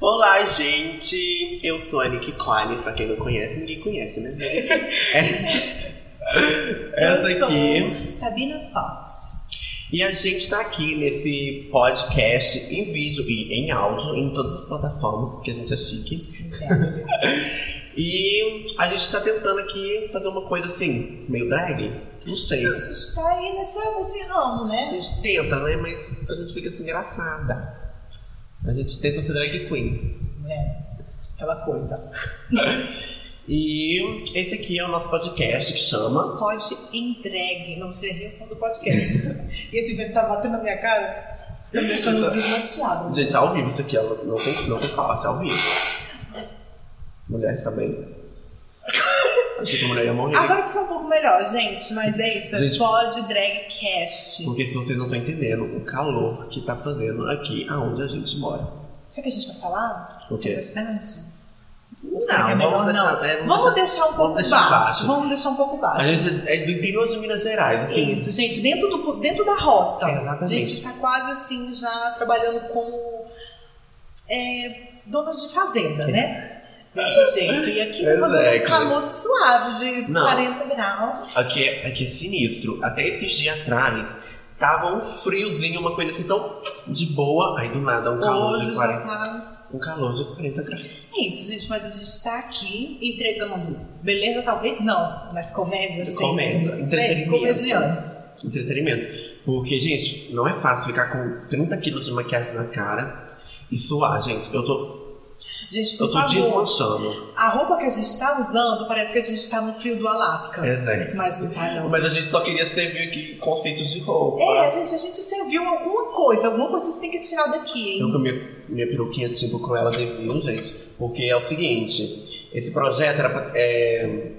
Olá, gente! Eu sou a Nick Collins, pra quem não conhece, ninguém conhece, né? É- Essa Eu aqui. sou Sabina Fox. E a gente tá aqui nesse podcast em vídeo e em áudio, em todas as plataformas, porque a gente é chique. E a gente tá tentando aqui fazer uma coisa assim, meio drag. Não sei. A gente tá aí nessa, nesse ramo, A né? gente tenta, né? Mas a gente fica assim, engraçada. A gente tenta ser drag queen. É, aquela coisa. E esse aqui é o nosso podcast que chama. Pode entregue, não se rir do podcast. e esse vento tá batendo na minha cara, tá me deixando desnorteado. Gente, ao vivo isso aqui, não tem, não tem corte, ao vivo. Mulheres também. Achei que a mulher ia morrer. Agora fica um pouco melhor, gente, mas é isso. Gente- é Pode Drag Cast. Porque se vocês não estão entendendo o calor que tá fazendo aqui aonde a gente mora. O que a gente vai falar? O quê? Bastante? Não, Será que é melhor vamos deixar, não? é, Vamos deixar um pouco deixar baixo. baixo. Vamos deixar um pouco baixo. A gente é do interior de Minas Gerais, assim. Isso, gente, dentro, do, dentro da roça. É, exatamente. A gente tá quase assim já trabalhando como é, donas de fazenda, né? Desse jeito. E aqui tá fazendo um calor suave de Não. 40 graus. Aqui é, aqui é sinistro. Até esses dias atrás, tava um friozinho, uma coisa assim tão de boa. Aí do nada, um calor Hoje de já 40, tá. um calor de 40 graus. É isso, gente, mas a gente tá aqui entregando. Beleza, talvez não, mas comédia sim. comédia, É, entretenimento. comediantes. Entretenimento. Porque, gente, não é fácil ficar com 30 quilos de maquiagem na cara e suar, gente. Eu tô, Gente, eu por tô favor, a roupa que a gente tá usando parece que a gente tá no frio do Alasca. É, Mas não tá, não. Mas a gente só queria servir aqui conceitos de roupa. É, gente, a gente serviu alguma coisa, alguma coisa vocês têm que tirar daqui, Eu hein? com a minha, minha peruquinha tipo Cruella de Vil, gente. Porque é o seguinte, esse projeto era pra, é,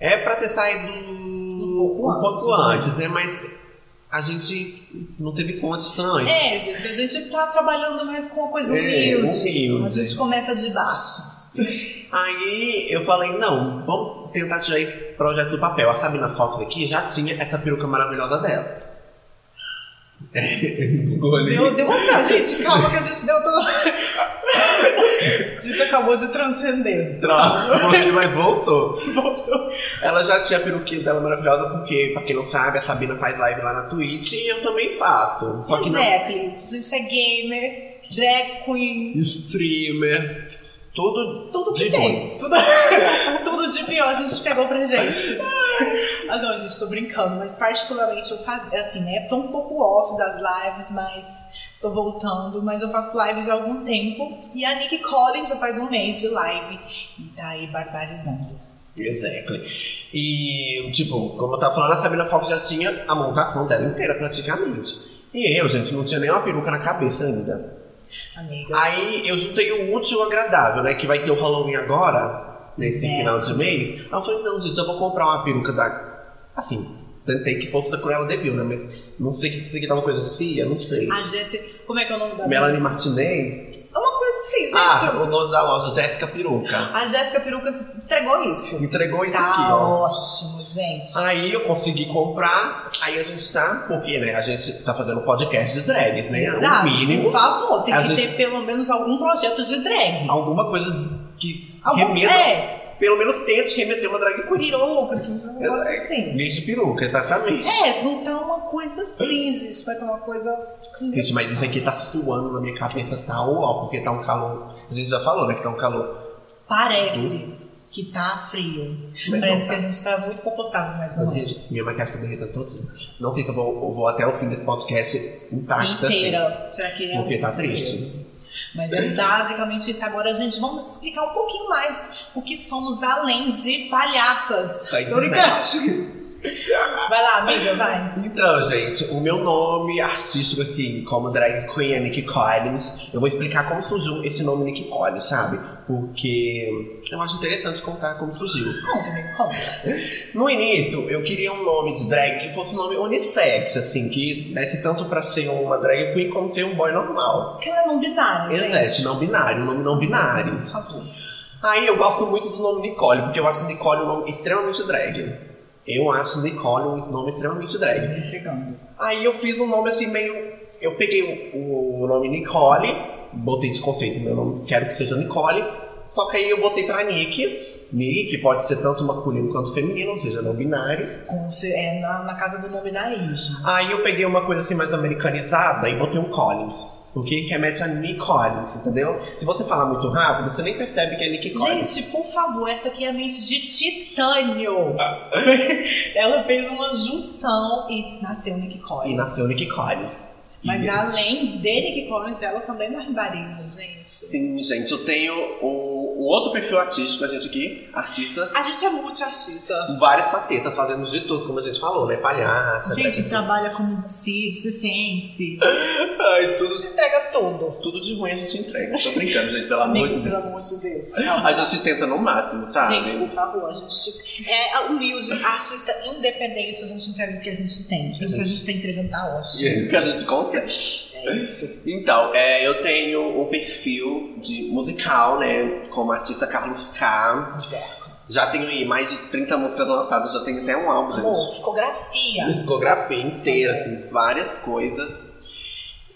é pra ter saído um pouco pouco antes, antes, né? Mas a gente não teve condições. É, gente, a gente tá trabalhando mais com uma coisa É, humilde. humilde. A gente começa de baixo. Aí eu falei, não, vamos tentar tirar esse projeto do papel. A Sabina Fox aqui já tinha essa peruca maravilhosa dela. É, bugou ali. Deu, deu uma. Gente, calma que a gente deu a gente acabou de transcender. Travou, mas voltou. Voltou. Ela já tinha a peruquinha dela maravilhosa, porque, pra quem não sabe, a Sabina faz live lá na Twitch e eu também faço. Só que não. A gente é gamer, drag queen, Streamer, tudo. tudo De que tem. Tudo, tudo de pior a gente pegou pra gente. Ah, não, gente, tô brincando, mas particularmente eu faço, assim, né? Tô um pouco off das lives, mas tô voltando, mas eu faço live já há algum tempo. E a Nick Collins já faz um mês de live e tá aí barbarizando. Exactly. E, tipo, como eu tava falando, a Sabina Fox já tinha a montação dela inteira, praticamente. E eu, gente, não tinha nem uma peruca na cabeça ainda. Amiga. Aí eu juntei o útil agradável, né? Que vai ter o Halloween agora, nesse É. final de mês. Aí eu falei, não, gente, eu vou comprar uma peruca da. Assim, tentei que fosse da Cruella de Vil, né? Mas não sei que tem que dar uma coisa fia, não sei. A Jéssica, como é que é o nome da Melanie Martinez. É uma assim, gente. Ah, o nome da loja, Jéssica Peruca. A Jéssica Perucas entregou isso. Entregou isso Tá aqui, ó. ótimo, gente. Aí eu consegui comprar, aí a gente tá, porque né, a gente tá fazendo podcast de drags, né? Exato. O mínimo, Por favor, tem que gente- ter pelo menos algum projeto de drag. alguma coisa que Algum, remeta, é, pelo menos tente remeter uma drag queen. peruca, um negócio assim. Desde peruca, exatamente. É, não tá uma coisa assim, gente. Vai tá uma coisa. Gente, mas isso aqui tá suando na minha cabeça, tá uau, porque tá um calor. A gente já falou, né, que tá um calor. Parece que tá frio. Mas Parece não que a tá. gente tá muito confortável, mas não Mas, é. gente, minha maquiagem tá derretendo todos. Não sei se eu vou, eu vou até o fim desse podcast intacta. assim, Inteira. Será que é porque tá triste. Mas é basicamente isso. Agora, gente, vamos explicar um pouquinho mais o que somos além de palhaças. Tá Tô brincando. Vai lá, amiga, vai. Então, gente, o meu nome artístico, assim, como drag queen é Nick Collins, eu vou explicar como surgiu esse nome Nick Collins, sabe? Porque eu acho interessante contar como surgiu. Conta, amigo, conta. No início, eu queria um nome de drag que fosse um nome unissex, assim, que desse tanto pra ser uma drag queen como ser um boy normal. Ela é não binário, Existe, gente. não binário, um nome não binário. Por favor. Aí eu gosto muito do nome Nicole, porque eu acho Nicole um nome extremamente drag. Eu acho Nicole um nome extremamente drag. Entregando. Aí eu fiz um nome assim meio. Eu peguei o, o nome Nicole, botei esse conceito, eu não quero que seja Nicole. Só que aí eu botei pra Nick. Nick pode ser tanto masculino quanto feminino, ou seja, não binário. É na, na casa do nominarismo. Aí eu peguei uma coisa assim mais americanizada e botei um Collins. Porque remete a Nick Collins, entendeu? Se você falar muito rápido, você nem percebe que é Nick Collins. Gente, por favor, essa aqui é a mente de titânio. Ela fez uma junção e nasceu Nick E Collins. nasceu Nick Collins. Mas E- além de Nick Collins, ela também barbariza, gente. Sim, gente, eu tenho um, um outro perfil artístico a gente aqui, artista A gente é multiartista. várias facetas, fazemos de tudo, como a gente falou, né? Palhaça, Gente, né? trabalha como circense. Ai, tudo, A gente entrega tudo. tudo de ruim a gente entrega. Tô brincando, gente, pelo amor de Amigo, pelo Deus. amor de Deus. A gente tenta no máximo, sabe? Gente, por favor, a gente é humilde, artista independente, a gente entrega o que a gente tem. O que a gente tá entregando tá E ótimo. aí, o que a gente consegue. É isso. Então, é, eu tenho um perfil de musical, né? Como artista Carlos K. Já tenho aí mais de 30 músicas lançadas, já tenho até um álbum, gente. discografia. Discografia inteira, assim, várias coisas.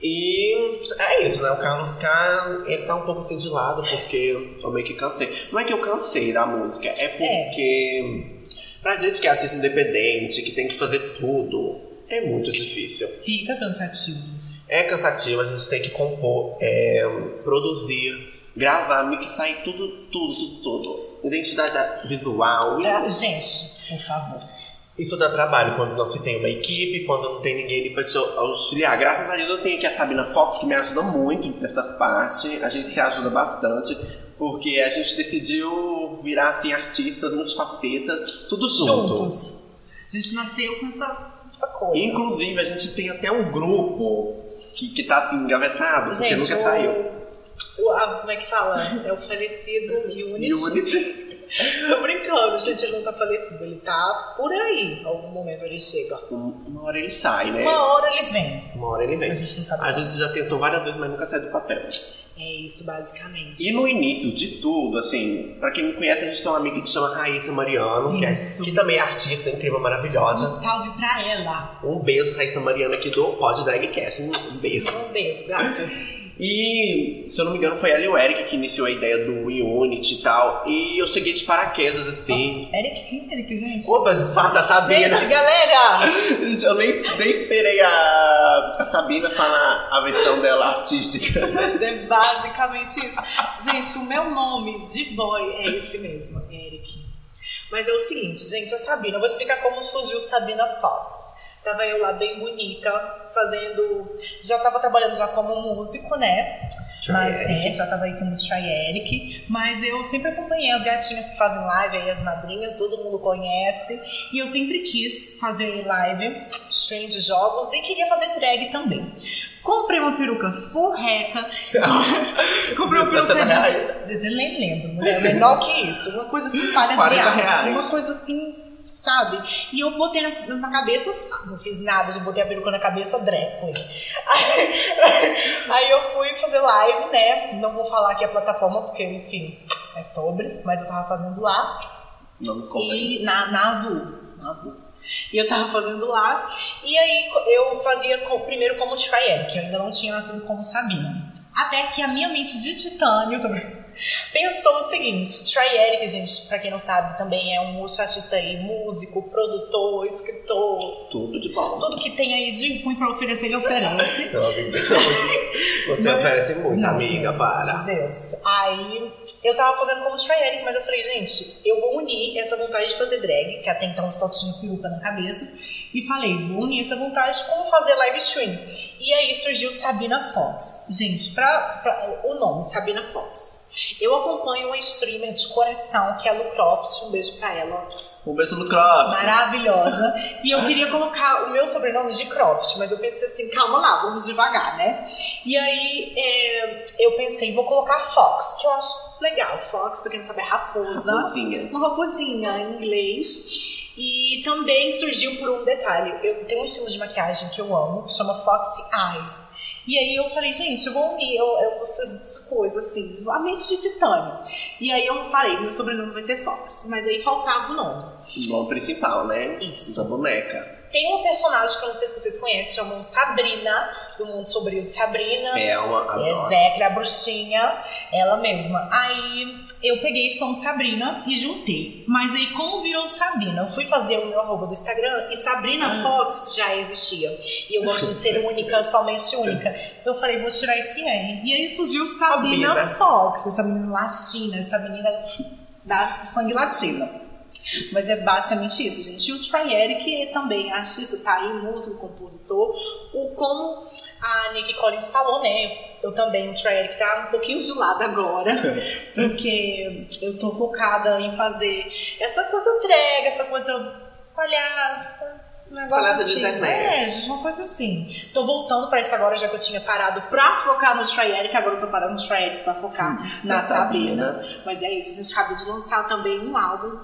E é isso, né? O Carlos K, ele tá um pouco assim de lado, porque eu meio que cansei. Não é que eu cansei da música, é porque pra gente que é artista independente, que tem que fazer tudo, é muito difícil. Fica cansativo. É cansativo, a gente tem que compor, é, produzir, gravar, mixar e tudo, tudo, tudo, tudo. Identidade visual. É, gente, por favor. Isso dá trabalho quando não se tem uma equipe, quando não tem ninguém ali pra te auxiliar. Graças a Deus eu tenho aqui a Sabina Fox, que me ajuda muito nessas partes. A gente se ajuda bastante, porque a gente decidiu virar assim artistas multifacetas, tudo junto. Juntos. A gente nasceu com essa, essa coisa. Inclusive, a gente tem até um grupo que, que tá assim engavetado, porque Gente, nunca o- saiu. o- a- como é que fala? É o falecido Unity. Unity. Tô brincando, gente, ele não tá falecido. Ele tá por aí. Algum momento ele chega. Um- Uma hora ele sai, né? Uma hora ele vem. Uma hora ele vem. A gente não sabe. A gente já tentou várias vezes, mas nunca saiu do papel. É isso, basicamente. E no início de tudo, assim, pra quem não conhece, a gente tem uma amiga que chama Raíssa Mariano, que, é- que também é artista incrível, maravilhosa. Um salve pra ela. Um beijo, Raíssa Mariano, aqui do Pod Dragcast. Um um beijo. Um beijo, gato. E, se eu não me engano, foi ela e o Eric que iniciou a ideia do Unity e tal. E eu cheguei de paraquedas, assim. Eric, quem é Eric, gente? Opa, disfarça a Sabina. Gente, galera! Eu nem, nem esperei a, a Sabina falar a versão dela artística. Mas é basicamente isso. Gente, o meu nome de boy é esse mesmo, Eric. Mas é o seguinte, gente, a Sabina, eu vou explicar como surgiu Sabina Fox. Tava eu lá bem bonita, fazendo. Já tava trabalhando já como músico, né? Mas é, já tava aí como Try Eric. Mas eu sempre acompanhei as gatinhas que fazem live aí, as madrinhas, todo mundo conhece. E eu sempre quis fazer live, stream de jogos e queria fazer drag também. Comprei uma peruca furreca. Comprei uma peruca 60 reais. de. Eu nem lembro, mulher. Menor que isso. Uma coisa assim, palha de 40 reais. reais. Uma coisa assim, sabe? E eu botei na, na cabeça, não fiz nada, já botei a peruca na cabeça, drag queen. Aí, aí eu fui fazer live, né? Não vou falar aqui a plataforma, porque, enfim, é sobre, mas eu tava fazendo lá. Não nos convém. E na, na azul. Na azul. E eu tava fazendo lá. E aí eu fazia primeiro como Trier, que eu ainda não tinha nascido como Sabina. Até que a minha mente de titânio também pensou o seguinte: Try Eric, gente, pra quem não sabe, também é um multiartista aí, músico, produtor, escritor, Tudo de bom. tudo que tem aí de ruim pra oferecer, ele oferece. Você oferece muito, Não, amiga, para. de Deus. Aí eu tava fazendo como Try Eric, mas eu falei, gente, eu vou unir essa vontade de fazer drag, que até então só tinha peruca na cabeça, e falei, vou unir essa vontade com fazer live stream. E aí surgiu Sabina Fox. Gente, pra, pra- o nome, Sabina Fox. Eu acompanho uma streamer de coração, que é a Lu Croft, um beijo pra ela Um beijo no Croft. maravilhosa. E eu queria colocar o meu sobrenome de Croft, mas eu pensei assim, calma lá, vamos devagar, né? E aí é, eu pensei, vou colocar Fox, que eu acho legal. Fox, pra quem não sabe, é raposa. Raposinha. Uma raposinha em inglês. E também surgiu por um detalhe. Eu tenho um estilo de maquiagem que eu amo, que chama Foxy Eyes. E aí eu falei, gente, eu vou unir eu, eu, essa essa coisa assim, a mente de titânio. E aí eu falei, meu sobrenome vai ser Fox. Mas aí faltava o nome. O nome principal, né? Isso. Da boneca. Tem uma personagem que eu não sei se vocês conhecem, chamam Sabrina, do Mundo Sombrio Sabrina. Thelma, adoro. Execle, a bruxinha, ela mesma. Aí eu peguei Somos Sabrina e juntei. Mas aí, como virou Sabrina? Eu fui fazer o meu arroba do Instagram e Sabrina Fox já existia. E eu gosto de ser única, somente única. Eu falei, vou tirar esse N. E aí surgiu Sabrina Sabrina. Fox, essa menina latina, essa menina da do sangue latino. Mas é basicamente isso, gente. E o Troy Eric é também artista, tá aí, músico, compositor. O, como a Nick Collins falou, né? Eu também, o Troy Eric tá um pouquinho de lado agora, porque eu tô focada em fazer essa coisa drag, essa coisa palhaça, um negócio assim. É, gente, uma coisa assim. Tô voltando pra isso agora, já que eu tinha parado pra focar no Troy Eric, agora eu tô parando no Troy Eric pra focar na na Sabina. Sabina. Mas é isso, a gente acabou de lançar também um álbum.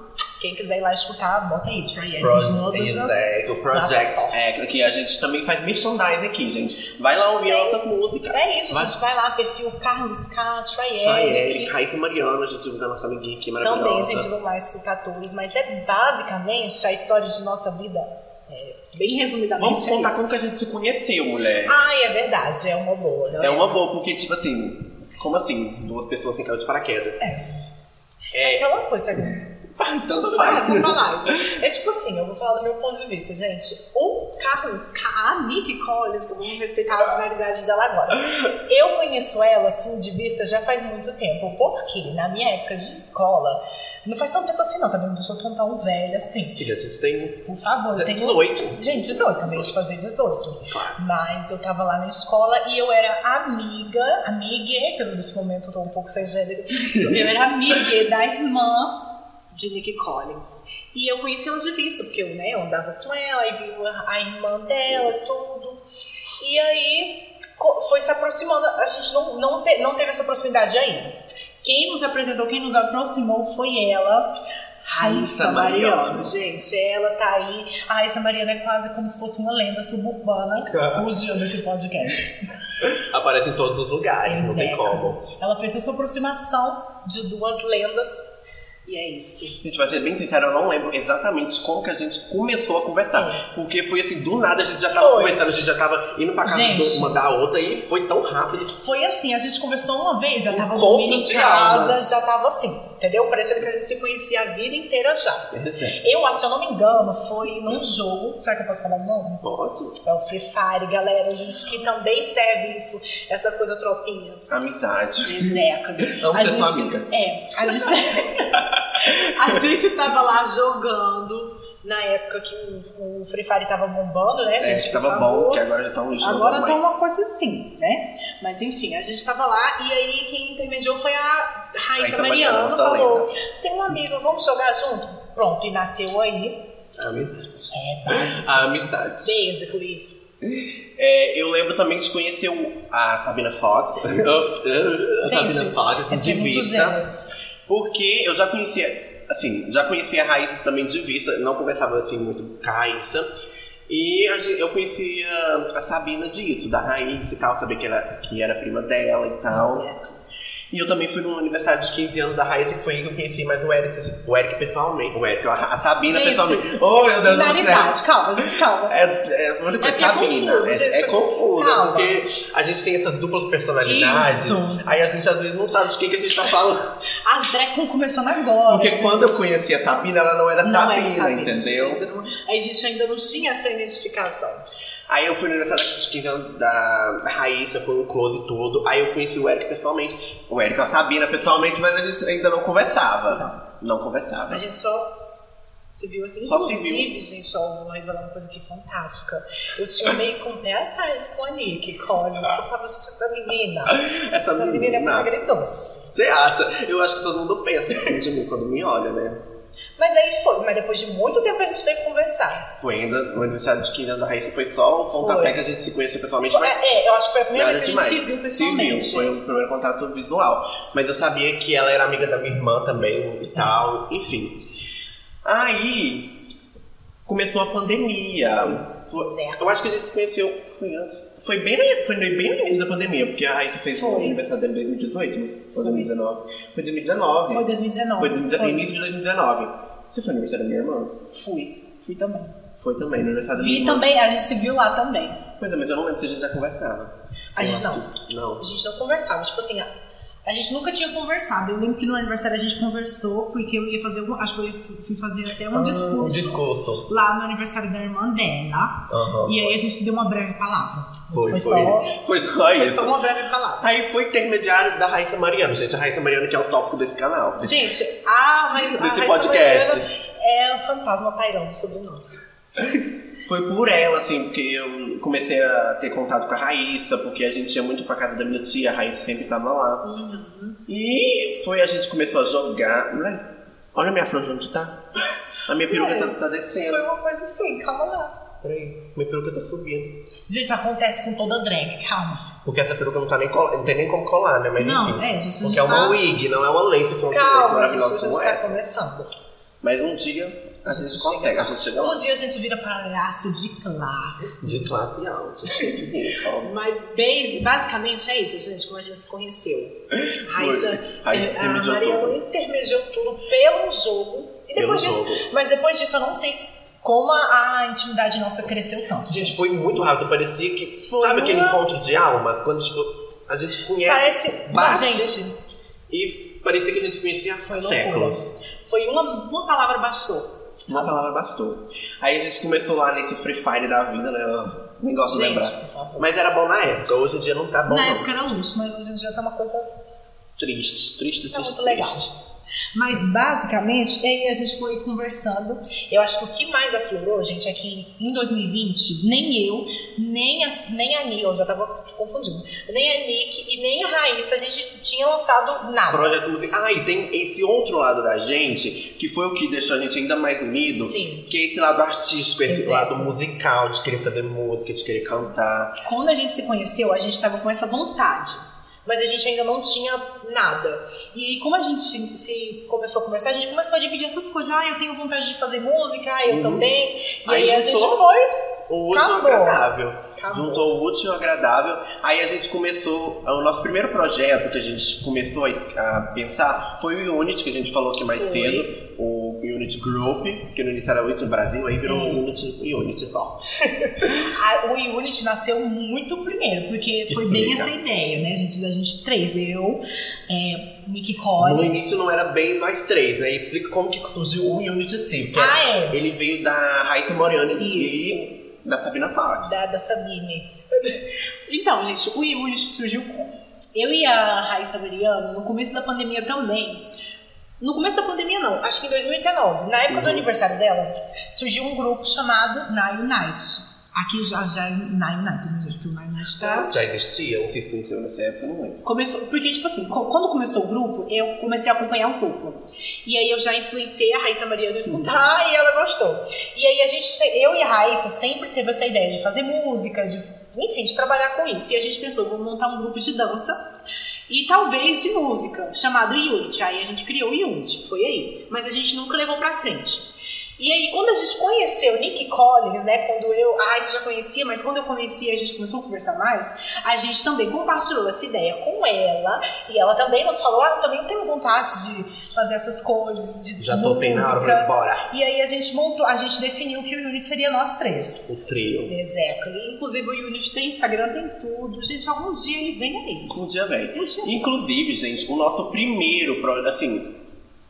Quem quiser ir lá escutar, bota aí, Troy Eric. Project, é, o Project é, que a gente também faz merchandising aqui, gente. Vai lá ouvir Tem. nossas músicas. É isso, Vai. gente. Vai lá, perfil Carlos K, Eric. Eric, Raíssa Mariana, a gente da nossa amiguinha aqui Também, maravilhosa. gente, vamos lá escutar todos. Mas é basicamente a história de nossa vida. É, bem resumidamente. Vamos é contar como que a gente se conheceu, mulher. Ai, é verdade, é uma boa. não É uma boa, porque, tipo assim, como assim? Duas pessoas sem caiu de paraquedas. É É, aquela coisa, sabe? Tanto Ah, faz. vou falar. É tipo assim, eu vou falar do meu ponto de vista, gente. O Carlos, a Nick Collins, que eu vou respeitar a finalidade dela agora. Eu conheço ela, assim, de vista já faz muito tempo. Porque na minha época de escola, não faz tanto tempo assim não, também não deixa eu tão tão velha assim. Filha, a gente tem Por favor, eu tenho... 18. Gente, 18, acabei de fazer 18. Claro. Mas eu tava lá na escola e eu era amiga, amiga, pelo nesse momento eu tô um pouco sem gênero, eu era amiga da irmã de Nick Collins. E eu conheci ela de vista, porque eu, né, eu andava com ela e vi a irmã dela, tudo. E aí foi se aproximando, a gente não, não, não teve essa proximidade ainda. Quem nos apresentou, quem nos aproximou foi ela, Raíssa Mariano. Mariano. Gente, ela tá aí. A Raíssa Mariano é quase como se fosse uma lenda suburbana fugiu desse podcast. Aparece em todos os lugares, não tem É. como. Ela fez essa aproximação de duas lendas. E é isso. Gente, pra ser bem sincero, eu não lembro exatamente como que a gente começou a conversar. Porque foi assim, do nada a gente já tava Foi. conversando, a gente já tava indo pra casa Gente. de uma da outra e foi tão rápido. Foi assim, a gente conversou uma vez, já tava dormindo em casa, almas. já tava assim, entendeu? Parecendo que a gente se conhecia a vida inteira já. Eu acho, se eu não me engano, foi num jogo. Será que eu posso falar o nome? Ótimo. É o Free Fire, galera. Gente, que também serve isso, essa coisa tropinha. Amizade. de década. A ser gente, sua amiga. É, a gente, a gente tava lá jogando na época que o, o Free Fire tava bombando, né, É, gente? que por tava favor. bom, porque agora já tá um lixo. Agora tá uma coisa assim, né? Mas enfim, a gente tava lá e aí quem intermediou foi a Raíssa Raíssa Mariano. Mariano, falou: tem um amigo, vamos jogar junto? Pronto, e nasceu aí. Amizade. É, A amizade. basically. É, eu lembro também de conhecer o- a Sabina Fox. a Sabina Gente, Fox, assim, é de vista. Porque eu já conhecia, assim, já conhecia a Raíssa também de vista, não conversava assim muito com a Raíssa. E eu conhecia a Sabina disso, da Raíssa e tal, sabia que, era, que era prima dela e tal. E eu também fui no aniversário de 15 anos da Raíssa, que foi aí que eu conheci mais o Eric, o Eric pessoalmente. O Eric, a a Sabina Gente, pessoalmente. Oh, meu Deus do céu! Calma, gente, calma. É, é, falei pra É porque é Sabina, confuso, é, gente, é confuso, calma. porque a gente tem essas duplas personalidades, Isso. aí a gente às vezes não sabe de quem que a gente tá falando. As drag estão começando agora. Porque gente. quando eu conheci a Sabina, ela não era Não Sabina, era Sabina, entendeu? gente, não- A gente ainda não tinha essa identificação. Aí eu fui no aniversário de 15 anos da Raíssa, foi um close e tudo. Aí eu conheci o Eric pessoalmente. O Eric, a Sabina pessoalmente, mas a gente ainda não conversava. Não, conversava. A gente só se viu assim. Só se Inclusive, gente, ó, vou revelar uma coisa aqui fantástica. Eu tinha meio com o pé atrás com a Nick Collins. que Eu falava, gente, essa menina. Essa Essa menina é menina. muito agridoce. Você acha? Eu acho que todo mundo pensa assim de mim quando me olha, né? Mas aí foi, mas depois de muito tempo a gente veio conversar. Foi ainda no aniversário de 15 anos da Raíssa, foi só o pontapé que a gente se conheceu pessoalmente, Foi- mas é, eu acho que foi a primeira vez que a gente demais. se viu Se pessoalmente. viu, foi o primeiro contato visual. Mas eu sabia que ela era amiga da minha irmã também e tal, enfim. Aí começou a pandemia. Foi- É. eu acho que a gente se conheceu. Foi, bem, no- foi bem no início da pandemia, porque a Raíssa fez o Foi. aniversário dela em 2018, não? Foi. Foi 2019. Foi 2019. Foi 2019. Foi no início de 2019. Você foi no aniversário da minha irmã? Fui. Fui também. Foi também, no aniversário da minha Vi irmã. também, a gente se viu lá também. Pois é, mas eu não lembro se a gente já conversava. A Eu gente acho não. que- Não. A gente não conversava. Tipo assim, a, a gente nunca tinha conversado. Eu lembro que no aniversário a gente conversou, porque eu ia fazer algum. Acho que eu ia, fui fazer até um Ah, discurso Um discurso. lá no aniversário da irmã dela. Aham. E aí a gente deu uma breve palavra. Foi, foi, foi. Só, Foi só foi isso. só uma breve palavra. Aí foi intermediário da Raíssa Mariano, gente. A Raíssa Mariano que é o tópico desse canal. Desse, Gente, ah, mas a desse Raíssa podcast. Mariana é o fantasma pairando sobre nós. Foi por ela, assim, porque eu comecei a ter contato com a Raíssa, porque a gente ia muito pra casa da minha tia, a Raíssa sempre tava lá. Uhum. E foi, a gente começou a jogar. Né? Olha a minha franja onde tá. A minha peruca tá, tá descendo. Foi uma coisa assim, calma lá. Peraí, minha peruca tá subindo. Gente, acontece com toda drag, calma. Porque essa peruca não tá nem cola, não tem nem como colar, né? Mas não, enfim. é, gente, a Porque gente é uma tá... wig, não é uma lace frontal Calma, gente, a gente como tá essa. começando. Mas um dia a, gente, gente consegue, chega a gente chega lá. Um dia a gente vira palhaça de classe. De classe alta. Mas base- basicamente é isso, gente, como a gente se conheceu. Raíssa, Raíssa é, a Mariana tudo. intermediou tudo pelo jogo. E Pelo depois disso, jogo. mas depois disso eu não sei como a, intimidade nossa cresceu tanto. Gente, foi muito rápido. Parecia que. Foi sabe aquele uma- encontro de almas? Quando tipo, a gente conhece. Parece. bate. Gente, E parecia que a gente conhecia há loucura. séculos. foi uma, uma palavra bastou. Uma palavra bastou. Aí a gente começou lá nesse Free Fire da vida, né? Eu nem gosto de Gente, lembrar. por favor. Mas era bom na época, hoje em dia não tá bom. Na não. época era luxo, mas hoje em dia tá uma coisa Triste, triste, Tá triste. muito legal. Mas basicamente, aí a gente foi conversando. Eu acho que o que mais aflorou, gente, é que em 2020, nem eu, nem a, nem a Nick, eu já tava confundindo, nem a Nick e nem a Raíssa, a gente tinha lançado nada. Projeto musical. Ah, e tem esse outro lado da gente, que foi o que deixou a gente ainda mais unido. Sim. Que é esse lado artístico, esse Exato. lado musical, de querer fazer música, de querer cantar. Quando a gente se conheceu, a gente tava com essa vontade. Mas a gente ainda não tinha nada. E como a gente se, se começou a conversar, a gente começou a dividir essas coisas. Ah, eu tenho vontade de fazer música, ah, eu Uhum. também. E Aí aí, a gente foi. O útil o Acabou. agradável. Acabou. Juntou o útil e o agradável. Aí a gente começou. O nosso primeiro projeto que a gente começou a, a pensar foi o Unity, que a gente falou aqui mais Foi. cedo. O Unity Group, que no início era o Unity no Brasil, aí virou É. o Unity Unity só. A- o Unity nasceu muito primeiro, porque foi bem essa ideia, né, gente? Da gente três. Eu, é, Nick No Collins. início não era bem nós três, né? Explica como que surgiu o Unity sim. Porque Ah, é. ele veio da Raíssa Moriani e da Sabina Fox. Da, da Sabine. Então, gente, o Unity surgiu com. Eu e a Raíssa Mariano, no começo da pandemia também. No começo da pandemia, não, acho que em 2019, na época do Uhum. aniversário dela, surgiu um grupo chamado Na Unite. Aqui já, já é Na Unite, né, gente? Porque o Na Unite tá. Já existia? Ou vocês conheceram nessa época? Não lembro. Começou, porque, tipo assim, quando começou o grupo, eu comecei a acompanhar um pouco. E aí eu já influenciei a Raíssa Mariana a escutar e ela gostou. E aí a gente, se- eu e a Raíssa sempre teve essa ideia de fazer música, de, enfim, de trabalhar com isso. E a gente pensou, vamos montar um grupo de dança e talvez de música, chamado Unity. Aí a gente criou o Unity, foi aí. Mas a gente nunca levou pra frente. E aí, quando a gente conheceu Nick Collins, né? Quando eu. A Raíssa já conhecia, mas quando eu conheci a gente começou a conversar mais, a gente também compartilhou essa ideia com ela. E ela também nos falou: ah, eu também tenho vontade de fazer essas coisas. De Já tô bem na hora, música." vamos embora. E aí a gente montou, a gente definiu que o Unity seria nós três. O trio. Exactly. Inclusive o Unity tem Instagram, tem tudo. Gente, algum dia ele vem aí. Um dia vem. Um dia. Inclusive, gente, o nosso primeiro projeto, assim,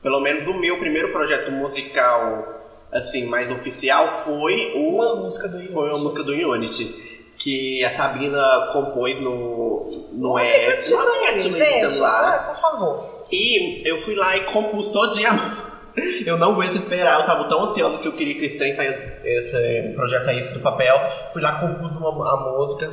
pelo menos o meu primeiro projeto musical, assim, mais oficial foi Uma o. música do Unity. Foi uma música do Unity. Que a Sabina compôs no. no app gente. lá. Por favor. E eu fui lá e compus todinha. Eu não aguento esperar, eu tava tão ansiosa que eu queria que esse trem saísse, esse projeto saísse do papel. Fui lá, compus uma, a música,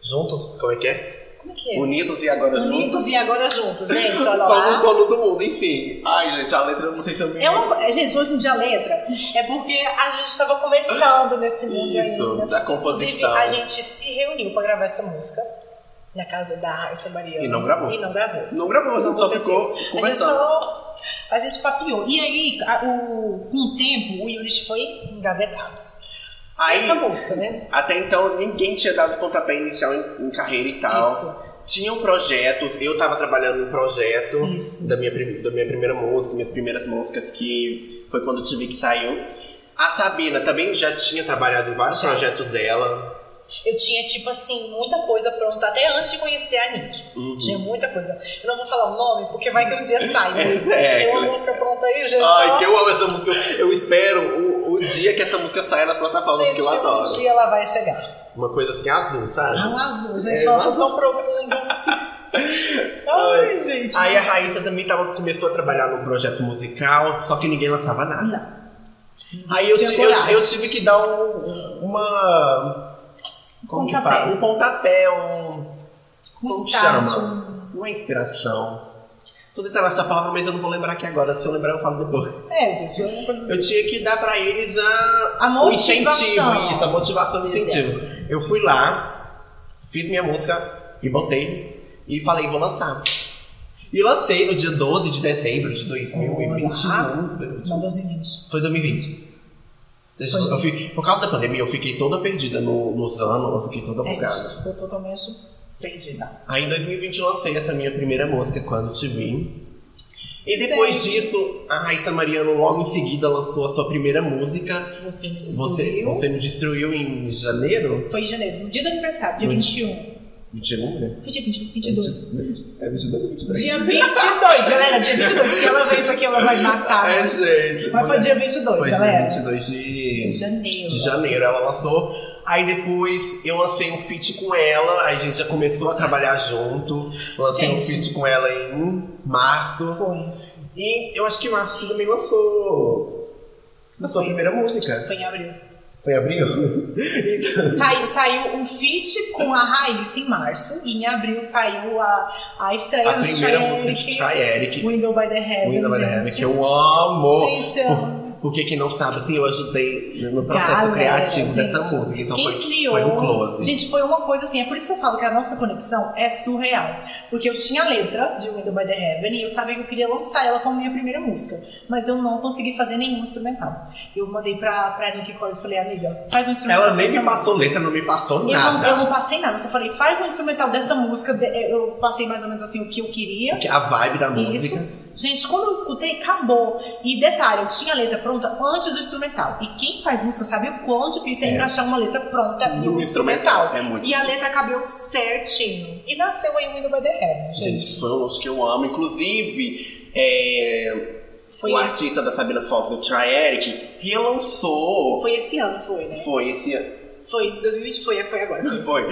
juntos, como é que é? É? Unidos e agora juntos. Unidos e agora juntos, gente, olha Somos lá. dono do mundo, enfim. Ai, gente, a letra eu não sei se eu me. É uma, gente, hoje em dia a letra é porque a gente estava começando nesse mundo Isso, ainda. da Inclusive, composição. a gente se reuniu pra gravar essa música na casa da Raíssa Mariana. E não gravou. E não gravou. Não gravou, a gente só ficou A gente conversando. só. A gente papiou. E aí, a- o, com o tempo, o Unity foi engavetado. Aí, Essa música, né? até então, ninguém tinha dado pontapé inicial em, em carreira e tal. Isso. Tinham projetos, eu tava trabalhando em projeto. Isso. da minha, da minha primeira música, minhas primeiras músicas, que foi quando TV que saiu. A Sabina também já tinha trabalhado em vários Já. projetos dela. Eu tinha, tipo assim, muita coisa pronta, até antes de conhecer a Nick. Uhum. Tinha muita coisa. Eu não vou falar o nome, porque vai que um dia sai, né? É, Tem uma que- música pronta aí, gente. Ai, ó. que eu amo essa música. Eu espero o, o dia que essa música saia nas plataformas, Gente, que eu adoro. um dia ela vai chegar. Uma coisa assim azul, sabe? É um azul, gente. É, nossa, um tão profundo. Ai, gente. Aí a Raíssa também tava, começou a trabalhar num projeto musical, só que ninguém lançava nada. Não. Aí eu, Tinha ti- eu, eu tive que dar um, uma. Como que Pontapé. fala? Um pontapé, um. Um Como estágio. chama? Uma inspiração. Tô tentando achar a palavra, mas eu não vou lembrar aqui agora. Se eu lembrar, eu falo depois. É, gente, é coisa... Eu tinha que dar pra eles a, A o incentivo, motivação. isso, a motivação e incentivo. Eu fui lá, fiz minha música e botei e falei, vou lançar. E lancei no dia 12 de dezembro de 2021. Não, 2020. Foi 2020. Deixa Foi. eu- eu fui- por causa da pandemia, eu fiquei toda perdida no, nos anos, eu fiquei toda É, bugada. gente, ficou totalmente perdida. Aí em 2020 eu lancei essa minha primeira música, Quando Te Vi. E depois Bem. disso, a Raíssa Mariano logo em seguida lançou a sua primeira música. Você me Você, destruiu. você me destruiu em janeiro? Foi em janeiro, no dia do aniversário, dia No 21. 21, né? Foi dia 20, 22. É 22 ou 23? Dia 22, galera, dia 22. Se ela ver isso aqui, ela vai matar. É, gente. Mas foi dia 22, Foi dia galera. 22 de... De janeiro. de janeiro ela lançou. Aí depois eu lancei um feat com ela, aí a gente já começou a trabalhar junto. Lancei um Gente. feat com ela em março. Foi. E eu acho que março também lançou a sua Foi. primeira música. Foi em abril. Foi abril? então, Sai- saiu um feat com a Raíssa em março. E em abril saiu a, a estreia a do primeira Try música de Try Eric. Window by the Heaven. Window by the Heaven, que eu amo. Gente, amo. Porque quem não sabe, assim, eu ajudei no processo Galera, criativo gente, dessa música. Então Quem foi, criou? foi um close. Gente, foi uma coisa assim. É por isso que eu falo que a nossa conexão é surreal. Porque eu tinha a letra de Window by the Heaven e eu sabia que eu queria lançar ela como minha primeira música. Mas eu não consegui fazer nenhum instrumental. Eu mandei pra, pra Nick Collins e falei, amiga, faz um instrumental. Ela nem me passou letra, não me passou música. Eu não, nada. eu não passei nada, eu só falei, faz um instrumental dessa música. Eu passei mais ou menos assim o que eu queria. A vibe da Isso. Gente, quando eu escutei, acabou. E detalhe, eu tinha a letra pronta antes do instrumental. E quem faz música sabe o quão difícil é, É. encaixar uma letra pronta e no um instrumental. É muito. E a letra cabeu certinho. E nasceu aí o Window by the Heaven, gente. Gente, foi um música que eu amo. Inclusive, é, Foi, o esse, artista da Sabina Fox, do Try Eric, relançou. foi esse ano, foi, né? Foi esse ano. Foi, 2020 foi, foi agora. Foi.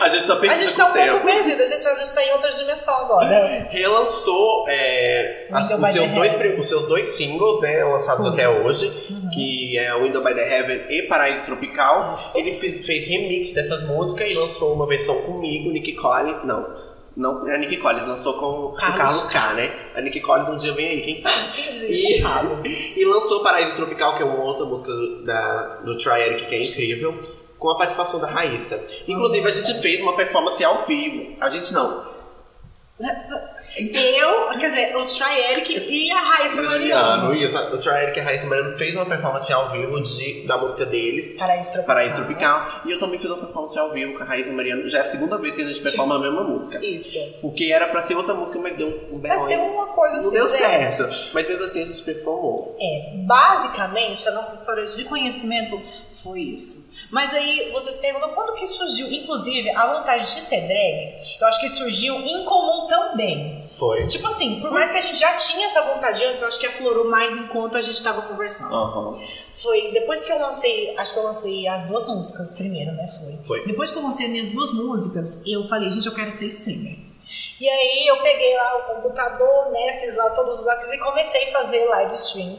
A gente tá A perdido gente tá um tempo. pouco perdido, a gente, a gente tá em outra dimensão agora. Relançou é, as- os, seus dois, os seus dois singles, né, lançados Foi. até hoje, Uhum. que é Window by the Heaven e Paraíso Tropical. Ele fez, fez remix dessas músicas e lançou uma versão comigo, Nick Collins, não. Não é a Nick Collins, lançou com o Carlos. Carlos K, né? A Nick Collins um dia vem aí, quem sabe? Entendi. E-. E lançou Paraíso Tropical, que é uma outra música do, da, do Try Eric, que é incrível, com a participação da Raíssa. Inclusive, a gente fez uma performance ao vivo. A gente não. Eu, quer dizer, o Try Eric e a Raíssa Mariano, isso. O Try Eric e a Raíssa Mariano fez uma performance ao vivo de, da música deles, Paraíso Tropical. Paraíso Tropical. E eu também fiz uma performance ao vivo com a Raíssa Mariano. Já é a segunda vez que a gente performa a mesma música. Isso. Porque era pra ser outra música, mas deu um, um Mas berro tem aí. uma coisa assim, Não deu gente. certo. Mas mesmo assim a gente performou. É, basicamente, a nossa história de conhecimento foi isso. Mas aí vocês perguntam quando que surgiu, inclusive, a vontade de ser drag, eu acho que surgiu em comum também. Foi. Tipo assim, por mais que a gente já tinha essa vontade antes, eu acho que aflorou mais enquanto a gente tava conversando. Aham. Foi depois que eu lancei, acho que eu lancei as duas músicas primeiro, né? Foi. Foi. Depois que eu lancei as minhas duas músicas, eu falei, gente, eu quero ser streamer. E aí eu peguei lá o computador, né? Fiz lá todos os likes e comecei a fazer live stream.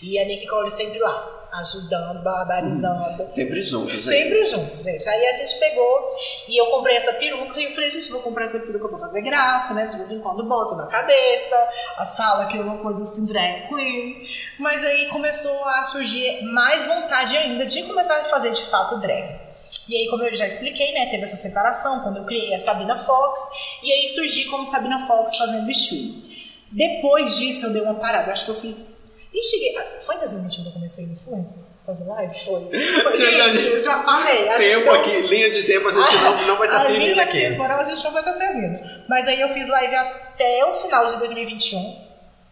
E a Nick Cole sempre lá, ajudando, barbarizando. Sempre juntos, gente. Sempre juntos, gente. Aí a gente pegou e eu comprei essa peruca e eu falei, gente, vou comprar essa peruca pra fazer graça, né? De vez em quando boto na cabeça, a fala que é uma coisa assim, drag queen. Mas aí começou a surgir mais vontade ainda de começar a fazer de fato drag. E aí, como eu já expliquei, né, teve essa separação quando eu criei a Sabina Fox, e aí surgi como Sabina Fox fazendo stream. Depois disso, eu dei uma parada, acho que eu fiz. E cheguei. Foi em 2021 que eu comecei, não foi? Fazer live? Foi. Foi. Gente, eu já falei. Tempo tem aqui, linha de tempo, a gente não, não vai estar a servindo linha aqui. temporal a gente não vai estar servindo. Mas aí eu fiz live até o final de 2021.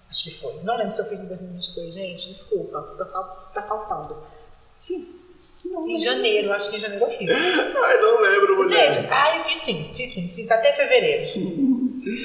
Acho que foi. Não lembro se eu fiz em 2022, gente. Desculpa, tá, tá faltando. Fiz. Em janeiro, acho que em janeiro eu fiz. Ai, não lembro, mulher. Gente, ai, fiz sim, fiz sim, fiz até fevereiro.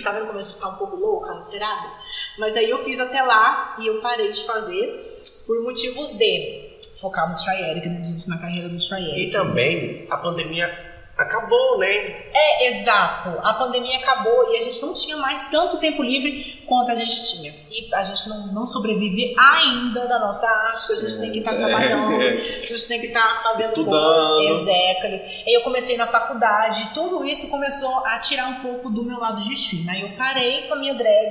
tá vendo como a gente tá um pouco louca, alterada? Mas aí eu fiz até lá e eu parei de fazer por motivos de focar no Trieric, né, gente, na carreira do Trieric. E também a pandemia acabou, né? É, exato. A pandemia acabou e a gente não tinha mais tanto tempo livre quanto a gente tinha. E a gente não, não sobrevive ainda da nossa arte, a gente tem que estar tá trabalhando, a gente tem que estar tá fazendo Estudando. Aí eu comecei na faculdade, tudo isso começou a tirar um pouco do meu lado de stream. Aí eu parei com a minha drag.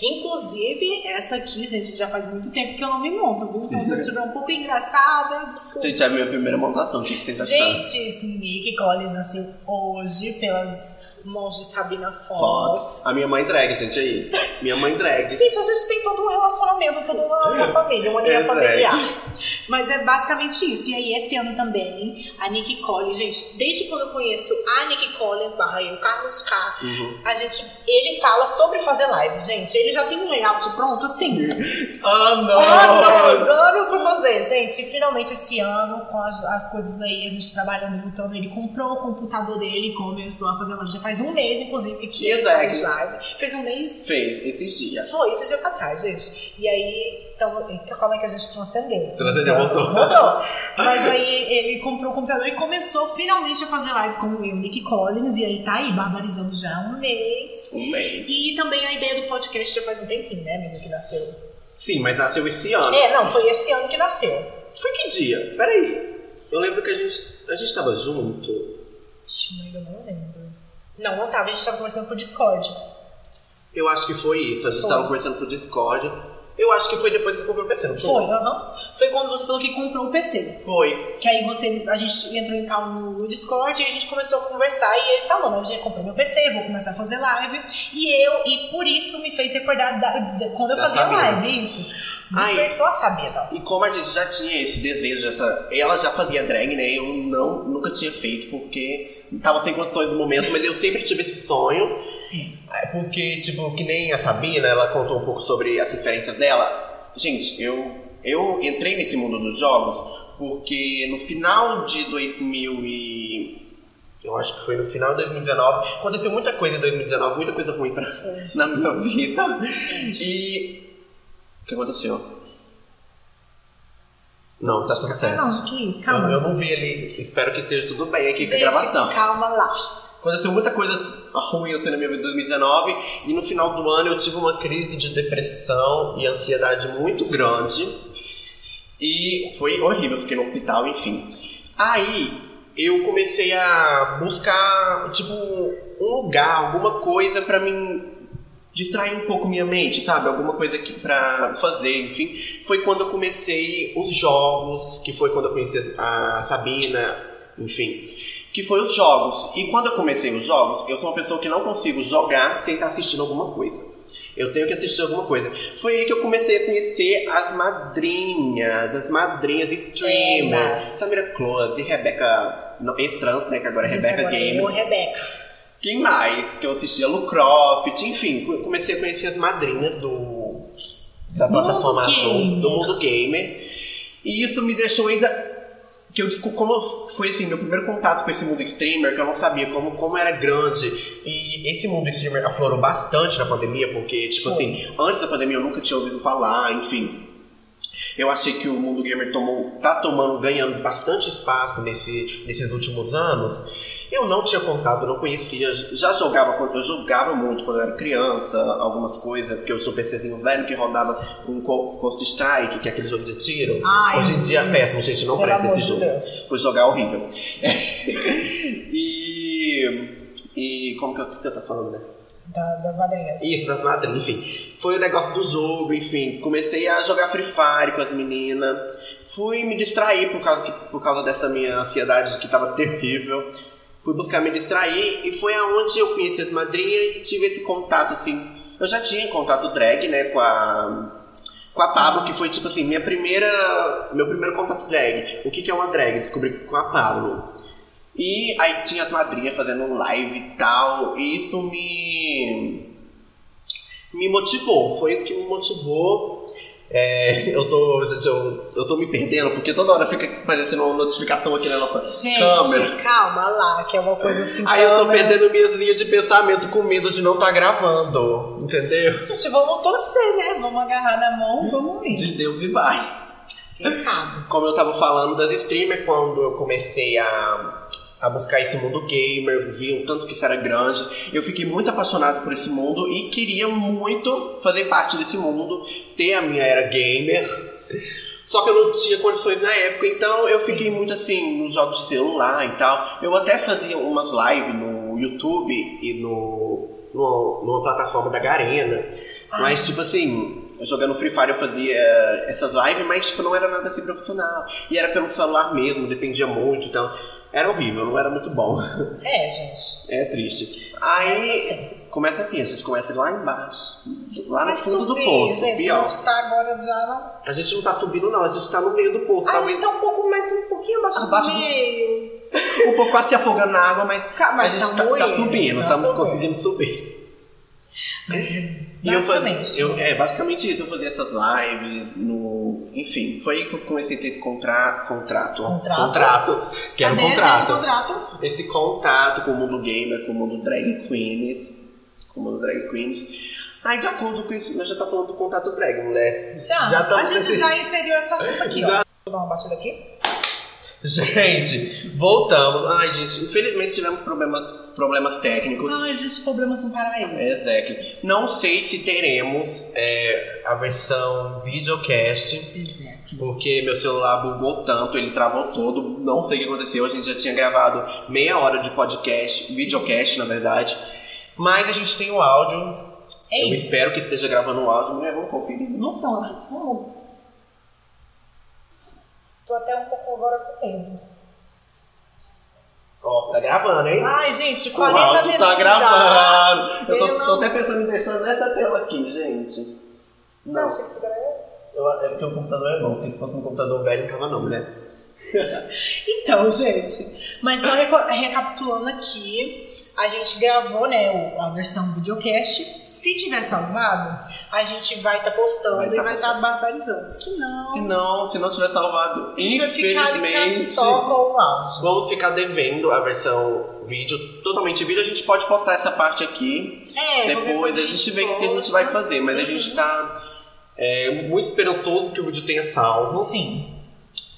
Inclusive, essa aqui, gente, já faz muito tempo que eu não me monto, viu? Então se eu estiver um pouco engraçada, desculpa. Gente, é a minha primeira montação, o que você tá Gente, Nick Collins nasceu hoje pelas mãos de Sabina Fox. Fox. A minha mãe drag, gente, aí. Minha mãe drag. Gente, a gente tem todo um relacionamento, toda uma, uma família, uma linha É familiar. Mas é basicamente isso. E aí, esse ano também, a Nick Collins, gente, desde quando eu conheço a Nick Collins, barra eu, Carlos K, Uhum. a gente, ele fala sobre fazer live, gente. Ele já tem um layout pronto, assim. Anos! Anos, anos pra fazer, gente. E finalmente esse ano, com as, as coisas aí, a gente trabalhando, lutando, ele comprou o computador dele e começou a fazer live. Já faz um mês, inclusive, que ele faz live. Fez um mês. Fez, esses dias. Foi, esse dia pra trás, gente. E aí, então, como é que a gente transcendeu? Transcendeu, Então, voltou. Voltou. Mas aí ele comprou o computador e começou finalmente a fazer live com eu, Nick Collins. E aí tá aí, barbarizando já há um mês. Um mês. E também a ideia do podcast já faz um tempinho, né, menino, que nasceu. Sim, mas nasceu esse ano. É, não, foi esse ano que nasceu. Foi que dia? Peraí. Eu lembro que a gente. A gente tava junto. Ixi, mas eu não lembro. Não, não tava, a gente tava conversando por Discord. Eu acho que foi isso. A gente Foi. tava conversando pro Discord. Eu acho que foi depois que eu comprei o PC, não Foi, aham. Foi quando você falou que comprou o PC. Foi. Que aí você, a gente entrou então no, no Discord e a gente começou a conversar e ele falou, não, eu já comprei meu PC, vou começar a fazer live. E eu, e por isso me fez recordar da, da- quando eu Da fazia Sabina. live, isso. Ai. Despertou a Sabina. E como a gente já tinha esse desejo, essa. Ela já fazia drag, né? Eu não, nunca tinha feito porque tava sem condições no momento, mas eu sempre tive esse sonho. É Porque, tipo, que nem a Sabina, ela contou um pouco sobre as referências dela. Gente, eu, eu entrei nesse mundo dos jogos porque no final de 2000 e... Eu acho que foi no final de 2019. Aconteceu muita coisa em 2019, muita coisa ruim pra, na minha vida. E... O que aconteceu? Não, tá tudo certo. Não, que isso, Eu, calma. eu não vi ele. Espero que esteja tudo bem aqui com a Gente, gravação. calma lá. Aconteceu muita coisa ruim assim na minha vida em 2019 e no final do ano eu tive uma crise de depressão e ansiedade muito grande e foi horrível, fiquei no hospital, enfim. Aí eu comecei a buscar tipo um lugar, alguma coisa pra mim distrair um pouco minha mente, sabe? Alguma coisa que pra fazer, enfim. Foi quando eu comecei os jogos, que foi quando eu conheci a Sabina, enfim. Que foi os jogos. E quando eu comecei os jogos, eu sou uma pessoa que não consigo jogar sem estar assistindo alguma coisa. Eu tenho que assistir alguma coisa. Foi aí que eu comecei a conhecer as madrinhas, as madrinhas streamers. Samira Close, Rebeca, não, ex-trans, né, que agora é Rebeca Gamer. Rebeca. Quem mais? Que eu assistia Lu Croft, enfim, co- comecei a conhecer as madrinhas do da plataforma azul, do mundo gamer. E isso me deixou ainda que eu descobri como foi assim, meu primeiro contato com esse mundo streamer, que eu não sabia como, como era grande. E esse mundo streamer aflorou bastante na pandemia, porque, tipo assim, antes da pandemia eu nunca tinha ouvido falar, enfim. Eu achei que o mundo gamer tomou, tá tomando, ganhando bastante espaço nesse, nesses últimos anos. Eu não tinha contato, não conhecia, já jogava, eu jogava muito quando eu era criança, algumas coisas, porque eu sou PCzinho velho que rodava um Coast Strike, que é aquele jogo de tiro. Ai, Hoje em dia é péssimo, gente, não Pelo presta esse jogo. Deus. Fui jogar horrível. e. E como que eu, que eu tô falando, né? Da- das madrinhas. Isso, das madrinhas, enfim. Foi o negócio do jogo, enfim. Comecei a jogar Free Fire com as meninas. Fui me distrair por causa, por causa dessa minha ansiedade que tava terrível. Fui buscar me distrair e foi aonde eu conheci as madrinhas e tive esse contato, assim. Eu já tinha contato drag, né, com a. Com a Pablo, que foi tipo assim, minha primeira. Meu primeiro contato drag. O que, que é uma drag? Descobri com a Pablo. E aí tinha as madrinhas fazendo live e tal. E isso me. me motivou. Foi isso que me motivou É, eu tô. Gente, eu, eu tô me perdendo, porque toda hora fica aparecendo uma notificação aqui na nossa Gente, câmera. calma lá, que é uma coisa assim. Aí eu tô perdendo minhas linhas de pensamento com medo de não estar gravando. Entendeu? Gente, vamos torcer, né? Vamos agarrar na mão, vamos ir. De Deus e vai. Recado. Como eu tava falando das streamers, quando eu comecei a, a buscar esse mundo gamer, vi o tanto que isso era grande, eu fiquei muito apaixonado por esse mundo e queria muito fazer parte desse mundo, ter a minha era gamer. Só que eu não tinha condições na época, então eu fiquei muito assim nos jogos de celular e tal. Eu até fazia umas lives no YouTube e no, no numa plataforma da Garena. Mas tipo assim, jogando Free Fire eu fazia essas lives, mas tipo, não era nada assim profissional. E era pelo celular mesmo, dependia muito, então era horrível, não era muito bom. É, gente. É triste. Aí começa assim, a gente começa lá embaixo, lá no Vai fundo do subir, poço. gente. Pior. A gente tá agora já não. A gente não tá subindo não, a gente tá no meio do poço. A Talvez gente tá um pouco mais, um pouquinho abaixo, Abaixo do do- meio. um pouco quase se afogando na água, mas, Mas a gente tá tá, tá subindo, tá estamos subindo. conseguindo subir. E eu fazia, eu, é, basicamente isso, eu fazia essas lives no. Enfim, foi aí que eu comecei a ter esse contra, contrato. Contrato? Contrato. Que era um Cadê esse contrato. contrato? Esse contato com o mundo gamer, com o mundo drag queens. Com o mundo drag queens. Aí, de acordo com isso, nós já tá falando do contato drag, mulher. Já. Já tamo a gente nesse- já inseriu esse assunto aqui, ó. Já. Deixa eu dar uma batida aqui. Gente, voltamos. Ai, gente, infelizmente tivemos problema, problemas técnicos. Ai, gente, problemas não para aí. Exactly. Não sei se teremos é, a versão videocast, porque meu celular bugou tanto, ele travou todo. Não sei o que aconteceu. A gente já tinha gravado meia hora de podcast, videocast, na verdade. Mas a gente tem o áudio. É Eu isso. espero que esteja gravando o áudio. Mulher, vamos conferir. Não tanto. Vamos. Tô até um pouco agora com medo. Ó, tá gravando, hein? Ai, gente, O 40 áudio minutos tá já. gravando. Eu tô, tô até pensando em deixar nessa tela aqui, gente. Você Não. acha que? Eu, é porque o computador é bom, porque se fosse um computador velho, não tava não, né? Então, gente, mas só recapitulando aqui, a gente gravou, né, a versão videocast. Se tiver salvado, a gente vai estar postando Vai e tá vai estar barbarizando. Se não, Se não, se não tiver salvado, a gente vai infelizmente, só com o áudio. vamos ficar devendo a versão vídeo, totalmente vídeo. A gente pode postar essa parte aqui, É, depois a gente vê o que a gente vai fazer. Mas a gente tá é, muito esperançoso que o vídeo tenha salvo, Sim.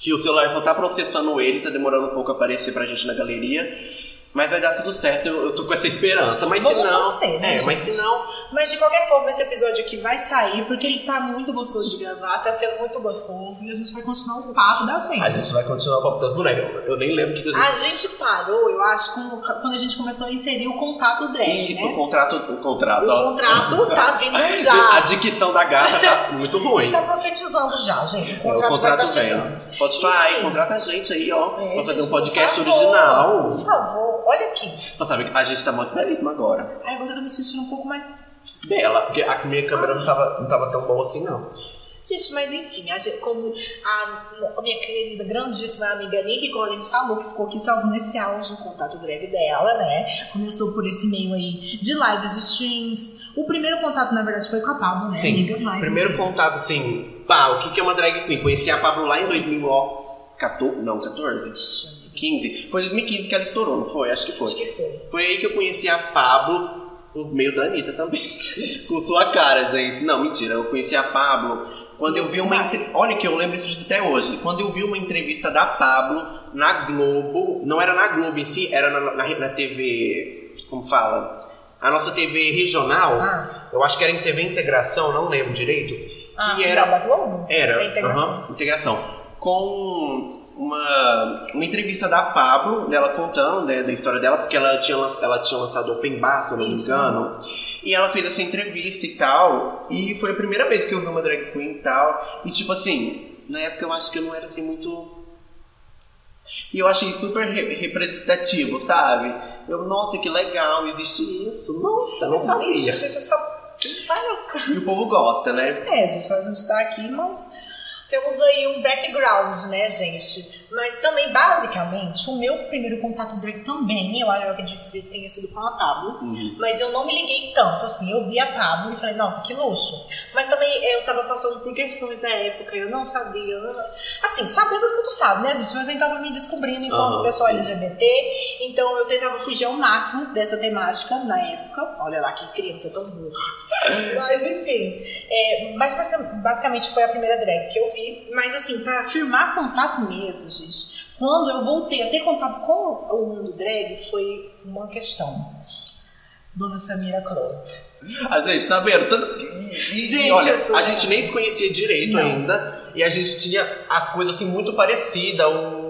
que o celular só tá processando ele, tá demorando um pouco a aparecer pra gente na galeria. Mas vai dar tudo certo, eu, eu tô com essa esperança. Mas Vamos se não. torcer, né, é, mas gente? se não, Mas de qualquer forma, esse episódio aqui vai sair porque ele tá muito gostoso de gravar, tá sendo muito gostoso e a gente vai continuar o papo da gente. a gente vai continuar com das bonecas. Eu nem lembro o que, que a gente A gente parou, eu acho, com- quando a gente começou a inserir o contato drag, Isso, o né? contrato, o contrato, O ó. contrato tá vindo A já. dicção da gata tá muito ruim. Tá profetizando já, gente. O É, contrato, o contrato vai tá vem. chegando. Spotify, contrata a gente aí, ó. É, pra fazer um podcast favor, original. Por favor, olha aqui. Mas sabe, a gente tá muito belíssima agora. Ai, agora eu tô me sentindo um pouco mais. Bela, porque a minha câmera não tava, não tava tão boa assim, não. Gente, mas enfim, a gente- como a, a minha querida, grandíssima amiga Nick Collins falou que ficou aqui salvo nesse áudio o contato drag dela, né? Começou por esse meio aí de lives, de streams. O primeiro contato, na verdade, foi com a Pablo, né, Sim. amiga? Mas, Primeiro contato, assim, pá, o que que é uma drag queen? Conheci a Pablo lá em 2014, não, 14? Ixi, 15. Foi em 2015 que ela estourou, não foi? Acho que foi. Acho que foi. Foi aí que eu conheci a Pablo, por meio da Anitta também. Com sua cara, gente. Não, mentira. Eu conheci a Pablo quando eu vi uma entrevista. Olha que eu lembro isso disso até hoje. Quando eu vi uma entrevista da Pablo na Globo. Não era na Globo em si, era na, na, na TV. Como fala? A nossa TV regional. Ah, Eu acho que era em TV Integração, não lembro direito. ah Que era- da Globo? Era, É integração. aham, integração. Com uma, uma entrevista da Pablo, dela contando né, da história dela, porque ela tinha, ela tinha lançado Open Bar, se não me engano. E ela fez essa entrevista e tal. E foi a primeira vez que eu vi uma drag queen e tal. E tipo assim, na época eu acho que eu não era assim muito. E eu achei super re- representativo, sabe? Eu, nossa, que legal, existe isso. Nossa, não sabia. Existe, gente, essa... E o povo gosta, né? É, gente, a gente tá aqui, mas temos aí um background, né, gente? Mas também, basicamente, o meu primeiro contato drag também, eu acredito que tenha sido com a Pablo. Uhum. Mas eu não me liguei tanto, assim. Eu vi a Pablo e falei, nossa, que luxo. Mas também eu tava passando por questões da época, eu não sabia. eu não- Assim, saber todo mundo sabe, né, gente? Mas eu tava me descobrindo enquanto Aham, pessoa. LGBT. Então eu tentava fugir ao máximo dessa temática na época. Olha lá que criança tão burra. Mas enfim. É, mas basic- basicamente foi a primeira drag que eu vi. Mas assim, pra firmar contato mesmo, gente, quando eu voltei a ter contato com o mundo drag, foi uma questão. Dona Samira Close. A gente, tá vendo? Tanto que, e, e, Gente, olha, sou- a gente nem se conhecia direito Não. ainda. E a gente tinha as coisas assim muito parecidas, o,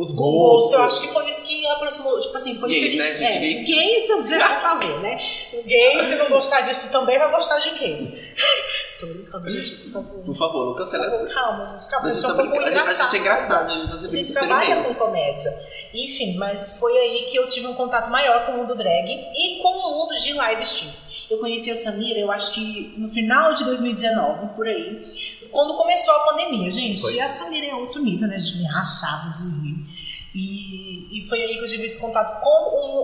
os gostos. gosto, eu acho que foi isso que aproximou. Tipo assim, foi Gays, isso que a né, gente. gente? é, Gays. Gays, então, já por favor, né? Gay, se não gostar disso também, vai gostar de quem? Tô brincando, gente, por favor. Por favor, não cancela essa. Calma, gente, calma. A A gente, gente, é tá um brincando. A gente- a gente é engraçado, a gente tá A gente trabalha com comédia. Enfim, mas foi aí que eu tive um contato maior com o mundo drag e com o mundo de live stream. Eu conheci a Samira, eu acho que no final de 2019, por aí, quando começou a pandemia, gente. Foi. E a Samira é outro nível, né? De me rachar de rir. E, e foi aí que eu tive esse contato com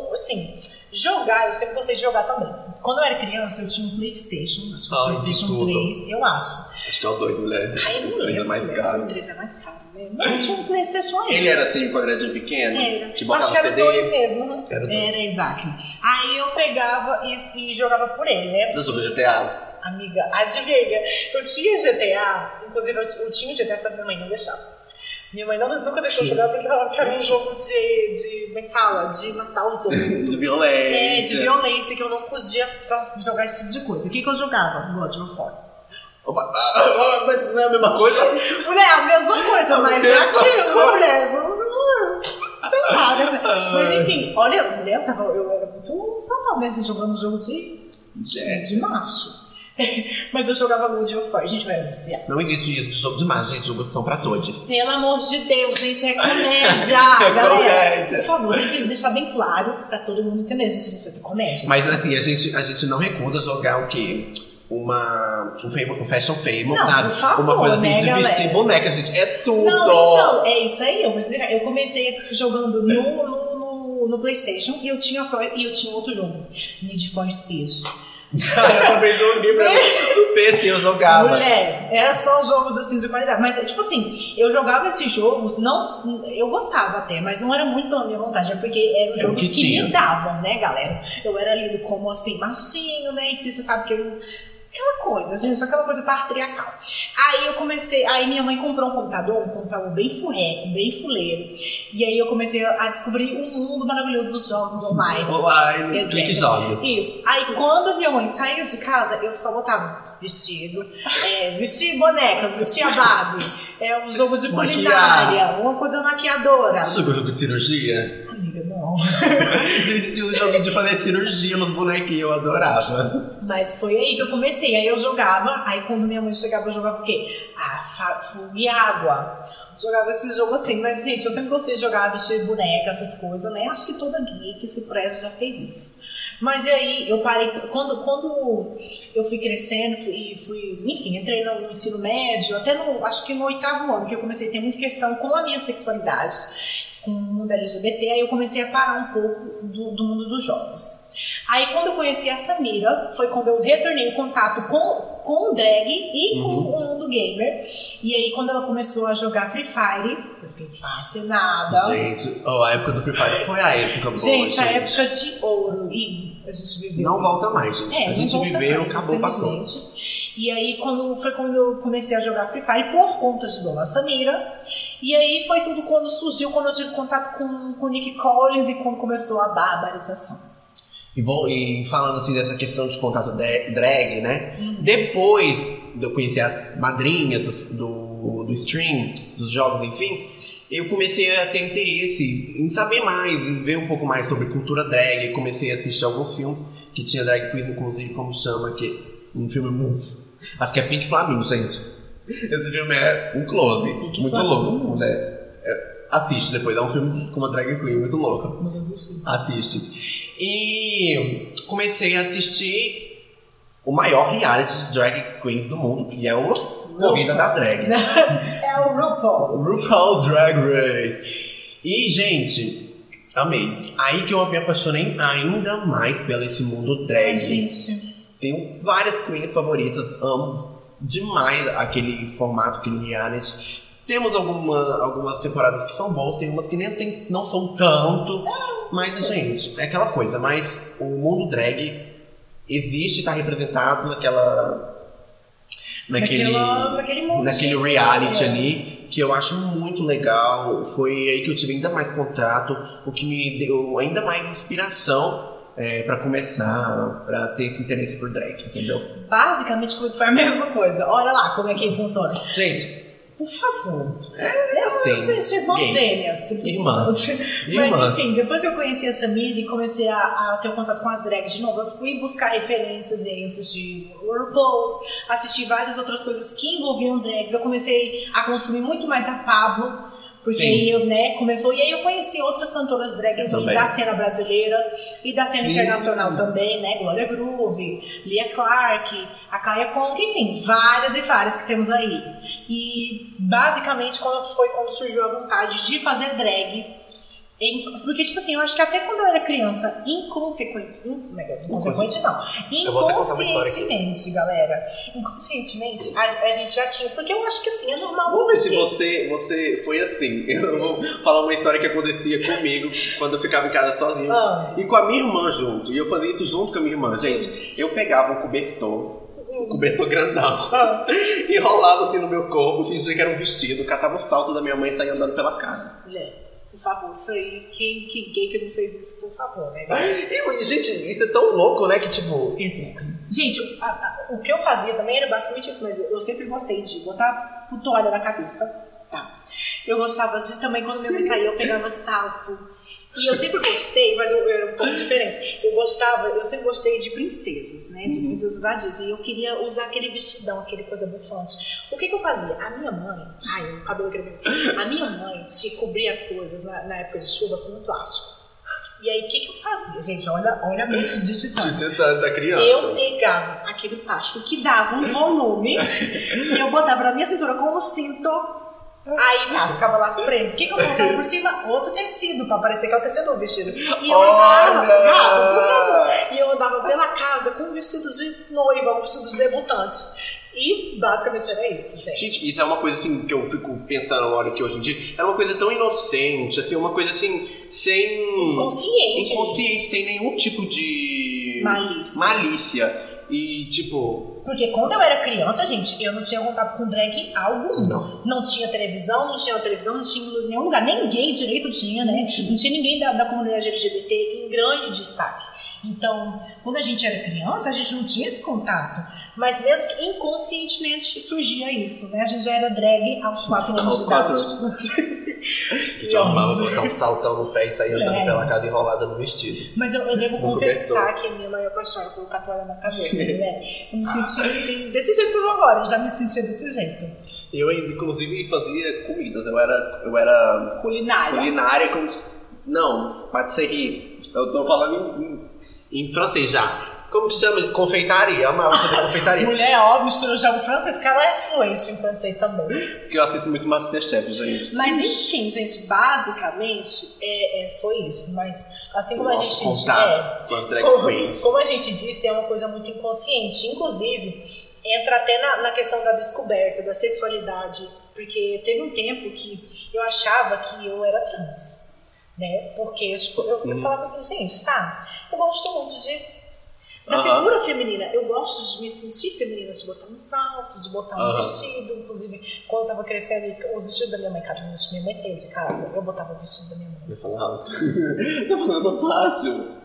o. Assim, jogar, eu sempre gostei de jogar também. Quando eu era criança, eu tinha um PlayStation, acho que que PlayStation tudo. 3, eu acho. Acho que é o doido, mulher. Aí não Ainda lembro. mais né? caro. O 3 é mais caro, né? Não, eu tinha um PlayStation aí. Ele era assim, quadradinho pequeno? Era. Que Acho botava que era CD? dois mesmo, né? Era dois. Era, exato. Aí eu pegava e, e jogava por ele, né? Do Super GTA. Amiga, adivinha? Eu tinha GTA, inclusive eu, eu tinha GTA, só que minha mãe não deixava. Minha mãe não, nunca deixou jogar porque ela falava que era um jogo de, de. Como é que fala? De matar os outros. De violência. É, de violência, que eu não podia jogar esse tipo de coisa. O que, que eu jogava? God of War. Opa, ah, ah, Mas não é a mesma coisa? Mulher, a mesma coisa, mas é aquilo, mulher. Sei lá, né? Mas enfim, olha, mulher, eu, tava, eu era muito normal, né? Gente, jogando jogo de, de, de macho. Mas eu jogava God of War. Gente, era viciada. Não existe isso de jogo de macho, gente. Jogo são pra todos. Pelo amor de Deus, gente, é comédia, É galera. comédia. Por favor, tem que deixar bem claro pra todo mundo entender, gente, gente, é comédia. Mas assim, a gente, a gente não recusa jogar o quê? Uma. Um, famo, um fashion sabe? por favor, Uma coisa assim né, de galera? vestir boneca, gente. É tudo! Não, então, é isso aí. Eu, eu comecei jogando no, no, no, no Playstation e eu tinha só e eu tinha outro jogo, Need for Speed. Eu também joguei pra PC, eu jogava. Mulher, era só jogos assim de qualidade. Mas, tipo assim, eu jogava esses jogos, não, eu gostava até, mas não era muito pela minha vontade, é porque eram É jogos que que, me davam, né, galera? Eu era lido como assim, machinho, né? E você sabe que eu. Aquela coisa, gente, aquela coisa patriarcal. Aí eu comecei, aí minha mãe comprou um computador, um computador bem furreco, bem fuleiro. E aí eu comecei a descobrir um mundo maravilhoso dos jogos online. Online, clique jogos. Isso. Aí quando minha mãe saía de casa, eu só botava vestido, é, vestir bonecas, vestir a Barbie, é, um jogo de culinária, uma coisa maquiadora. Jogo de cirurgia? Gente, tinha um jogo de fazer cirurgia nos bonequinhos, eu adorava. Mas foi aí que eu comecei. Aí eu jogava, aí quando minha mãe chegava, eu jogava o quê? Ah, fogo e água. Jogava esse jogo assim. Mas, gente, eu sempre gostei de jogar, vestir boneca, essas coisas, né? Acho que toda gay que se preza já fez isso. Mas e aí, eu parei. Quando, quando eu fui crescendo fui, e fui, enfim, entrei no, no ensino médio, até no, acho que no oitavo ano, que eu comecei a ter muita questão com a minha sexualidade, com o mundo LGBT, aí eu comecei a parar um pouco do, do mundo dos jogos. Aí quando eu conheci a Samira, foi quando eu retornei o contato com, com o drag e Uhum. com o mundo gamer. E aí quando ela começou a jogar Free Fire, eu fiquei fascinada. Gente, oh, a época do Free Fire foi a época boa. Gente, a época de ouro. E a gente viveu. Não volta mais, gente. É, a gente viveu, mais, acabou, passou. E aí quando, foi quando eu comecei a jogar Free Fire por conta de Dona Samira. E aí foi tudo quando surgiu, quando eu tive contato com, com o Nick Collins e quando começou a barbarização. E, vou, e falando assim dessa questão de contato de- drag, né? Uhum. Depois de eu conhecer as madrinhas do, do, do stream, dos jogos, enfim, eu comecei a ter interesse em saber mais, em ver um pouco mais sobre cultura drag. Comecei a assistir alguns filmes que tinha drag queen, inclusive, como chama aqui, um filme muito. Acho que é Pink Flamingo, gente. Esse filme é um close, Pink muito Flamingo. louco, mulher. É, assiste depois, é um filme com uma drag queen muito louca. Não. Assiste. E comecei a assistir o maior reality de drag queens do mundo, que é o Corrida das Drag. É o RuPaul. RuPaul's Drag Race. E, gente, amei. Aí que eu me apaixonei ainda mais pelo esse mundo drag. Ai, gente. Tenho várias queens favoritas, amo demais aquele formato, aquele reality. Temos alguma, algumas temporadas que são boas, tem umas que nem tem, não são tanto. Mas, gente, é aquela coisa. Mas o mundo drag existe, está representado naquela. Naquele, Naquela- naquele naquele reality É. ali, que eu acho muito legal. Foi aí que eu tive ainda mais contato, o que me deu ainda mais inspiração é, para começar, para ter esse interesse por drag, entendeu? Basicamente, foi a mesma coisa. Olha lá como é que funciona. Gente, Por favor. é assim. Gente, irmãs Gay. gêmeas. Irmã. Mas Irmã. enfim, depois eu conheci a Samira e comecei a, a ter um contato com as drags de novo. Eu fui buscar referências e aí eu assisti RuPaul's, assisti várias outras coisas que envolviam drags. Eu comecei a consumir muito mais a Pablo. Porque Sim. aí eu, né, começou. E aí eu conheci outras cantoras drag queens da cena brasileira e da cena Sim. internacional também, né? Glória Groove, Lia Clark, a Kaya Kong, enfim, várias e várias que temos aí. E basicamente quando foi quando surgiu a vontade de fazer drag. Porque, tipo assim, eu acho que até quando eu era criança, inconsequente. é é? Inconsequente não. Inconscientemente, galera. Inconscientemente, a, a gente já tinha. Porque eu acho que assim, é normal. Vamos ver se você, você foi assim. Eu vou falar uma história que acontecia comigo quando eu ficava em casa sozinho. Ah. E com a minha irmã junto. E eu fazia isso junto com a minha irmã. Gente, eu pegava um cobertor, um cobertor grandão, Ah. enrolava assim no meu corpo, fingia que era um vestido, catava o salto da minha mãe e saía andando pela casa. Mulher, por favor, isso aí. Quem que gay que não fez isso, por favor, né? E, gente, isso é tão louco, né? Que tipo. Exemplo. Gente, a- a- o que eu fazia também era basicamente isso, mas eu, eu sempre gostei de botar toalha na cabeça. Tá. Eu gostava de também, quando minha mãe saía, eu pegava salto. E eu sempre gostei, mas eu, era um pouco diferente. Eu gostava, eu sempre gostei de princesas, né? De Uhum. princesas da Disney. Eu queria usar aquele vestidão, aquele coisa bufante. O que que eu fazia? A minha mãe, ai, o cabelo cremento. A minha mãe te cobria as coisas na, na época de chuva com um plástico. E aí, o que que eu fazia? Gente, olha, olha a mente de titã. Da criança. Eu pegava aquele plástico que dava um volume e eu botava na minha cintura com o cinto. Aí tá, ficava lá preso. O que, que eu colocava por cima? Outro tecido, pra parecer que é o tecido do vestido. E eu andava, favor. E eu andava pela casa com vestidos de noiva, vestidos de debutante. E basicamente era isso, gente. Gente, isso é uma coisa assim que eu fico pensando agora que hoje em dia era uma coisa tão inocente, assim, uma coisa assim, sem. Consciente. inconsciente, sem nenhum tipo de Malícia. malícia. E tipo, Porque quando eu era criança, gente, eu não tinha contato com drag algum. Não. Não tinha televisão, não tinha televisão, não tinha em nenhum lugar. Gay direito tinha, né? Não tinha ninguém da, da comunidade LGBT em grande destaque. Então, quando a gente era criança, a gente não tinha esse contato. Mas mesmo que inconscientemente surgia isso, né? A gente já era drag aos 4 anos Aos de quatro idade. que amava botar um saltão no pé e sair andando É. pela casa enrolada no vestido. Mas eu, eu devo No confessar que a minha maior paixão era colocar a toalha na cabeça, né? Eu me sentia assim, desse jeito que eu agora, eu já me sentia desse jeito. Eu ainda, inclusive, fazia comidas. Eu era, eu era Culinária. culinária como. Não, patisserie. Eu tô falando em, em, francês já. Como que chama? Confeitaria. Eu amava fazer confeitaria. Mulher, óbvio, eu jogo francês, que ela é fluente em francês também. Porque eu assisto muito Masterchef, gente. Mas enfim, gente, basicamente é, é, foi isso. Mas assim como a Nosso gente contato é, como, como a gente disse, é uma coisa muito inconsciente. Inclusive, entra até na, na questão da descoberta, da sexualidade. Porque teve um tempo que eu achava que eu era trans. Né? Porque tipo, eu, eu Uhum. falava assim, gente, tá, eu gosto muito de da Aham. figura feminina. Eu gosto de me sentir feminina, de botar um salto, de botar um Aham. vestido. Inclusive, quando eu tava crescendo, os vestidos da minha mãe, cara, gente, minha mãe saía de casa, eu botava o vestido da minha mãe. Eu falava alto. Tá falando fácil.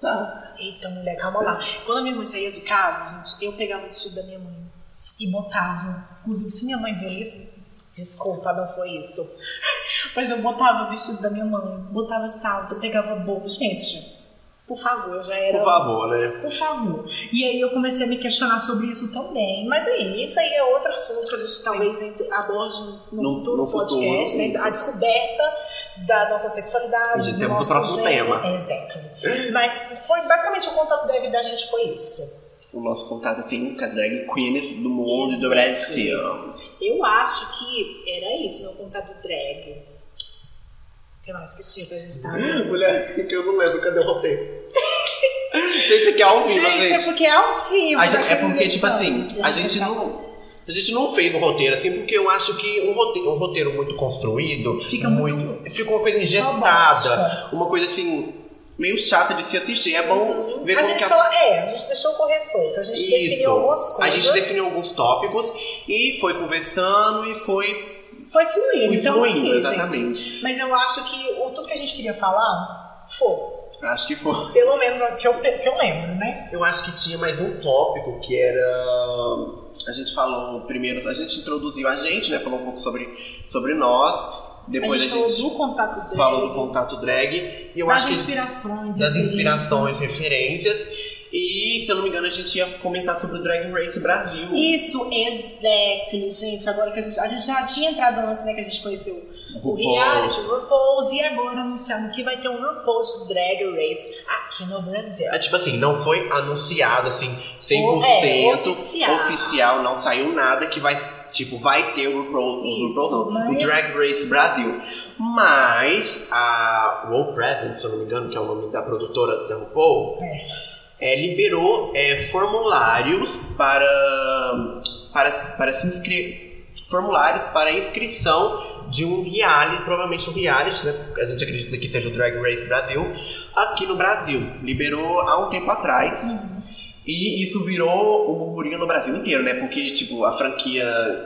Tá. Eita, mulher, calma lá. Quando a minha mãe saía de casa, gente, eu pegava o vestido da minha mãe e botava. Inclusive, se minha mãe ver isso, desculpa, não foi isso. Mas eu botava o vestido da minha mãe, botava salto, pegava bolo. Gente, por favor, já era. Por favor, né? Por favor. E aí eu comecei a me questionar sobre isso também. Mas aí, isso aí é outro assunto que a gente talvez aborde no, No- futuro no futuro, podcast, né? isso. A descoberta da nossa sexualidade. De do nosso próximo gênero. tema. Exato. Mas foi basicamente o contato da vida da gente foi isso. O nosso contato assim com as drag queens do mundo e do Brasil. Eu acho que era isso, meu contato drag. O que mais que tinha pra gente estar? Mulher, que eu não lembro, cadê o roteiro? gente, aqui é ao vivo, Gente, gente. é porque é ao vivo. A gente- né, é que porque, tipo assim, a gente não. A gente não fez um roteiro assim, porque eu acho que um roteiro, um roteiro muito construído. Fica muito- Fica uma coisa engessada. Uma coisa assim, meio chata de se assistir. É bom ver a como gente que a só, é, a gente deixou correr solto, a gente definiu algumas A coisas. gente definiu alguns tópicos e foi conversando e foi, Foi fluindo, foi então fluindo, exatamente. gente. Mas eu acho que o, tudo que a gente queria falar foi. Acho que foi. Pelo menos que eu, que eu lembro, né? Eu acho que tinha mais um tópico que era. A gente falou primeiro, a gente introduziu a gente, né? Falou um pouco sobre, sobre nós. Depois a a gente falou gente, do contato dele, falou do contato drag. E eu das acho que inspirações. das referências. inspirações, referências. E, se eu não me engano, a gente ia comentar sobre o Drag Race Brasil. Isso, exactly, gente. Agora que a gente. A gente já tinha entrado antes, né? Que a gente conheceu o RuPaul. reality, o RuPaul's, e agora anunciando que vai ter um RuPaul's Drag Race aqui no Brasil. É tipo assim, não foi anunciado assim 100% O- é, oficial. oficial, não saiu nada que vai, tipo, vai ter o RuPaul, o, Isso, o mas- Drag Race Brasil. Mas a World Presence, se eu não me engano, que é o nome da produtora da RuPaul, é, liberou é, formulários para, para, para se inscrever. Formulários para inscrição de um reality, provavelmente um reality, né? A gente acredita que seja o Drag Race Brasil, aqui no Brasil. Liberou há um tempo atrás. Uhum. E isso virou um murmurinho no Brasil inteiro, né? Porque, tipo, a franquia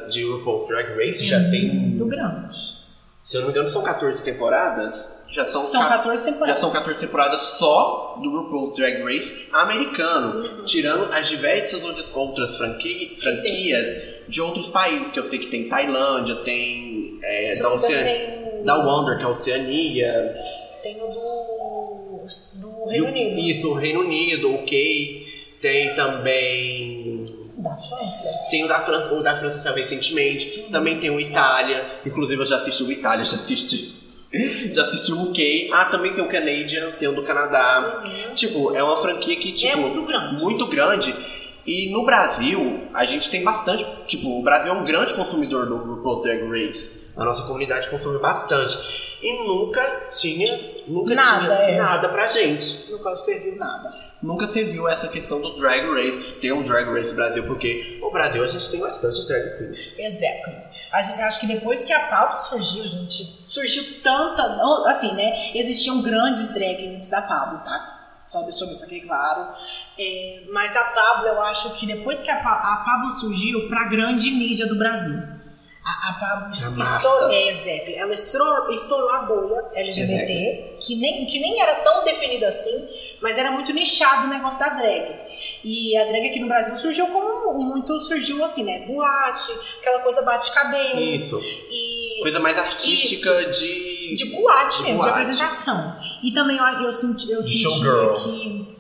de RuPaul's Drag Race já tem. Muito grande. Se eu não me engano, são 14 temporadas. Já são, São ca- 14 já temporadas. são 14 temporadas só do RuPaul's Drag Race americano. Uhum. Tirando as diversas outras, outras franqui- franquias de outros países, que eu sei que tem Tailândia, tem é, da, Oceania, tem, da Wonder, que é a Oceania. tem o do, do Reino Unido. Isso, o Reino Unido, ok. Tem também Da França. Tem o da França, o da França saiu recentemente. Também tem o Itália. Inclusive eu já assisti o Itália, já assisti. Já assisti o UK. Ah, também tem o Canadian, tem o do Canadá. Uhum. Tipo, é uma franquia que, tipo, é muito grande. muito grande. E no Brasil, a gente tem bastante. Tipo, o Brasil é um grande consumidor do RuPaul's Drag Race. A nossa comunidade consome bastante. E nunca tinha. Nunca Nada, tinha é. nada pra gente. No qual serviu nada. Nunca se viu essa questão do Drag Race, ter um Drag Race Brasil, porque no Brasil a gente tem bastante drag queens. Exato. A gente, acho que depois que a pauta surgiu, gente, surgiu tanta. Assim, né? Existiam grandes drag antes da Pablo, tá? Só deixando isso aqui claro. É, mas a Pablo, eu acho que depois que a, Pa- a Pablo surgiu pra grande mídia do Brasil. A, a Pablo estourou, é, exato. ela estourou, estourou a bolha LGBT, que nem, que nem era tão definida assim, mas era muito nichado o negócio da drag. E a drag aqui no Brasil surgiu como muito surgiu assim, né? Boate, aquela coisa bate-cabelo. Isso. E Coisa mais artística de. de boate De mesmo, boate. de apresentação. E também eu, eu senti, eu showgirl. que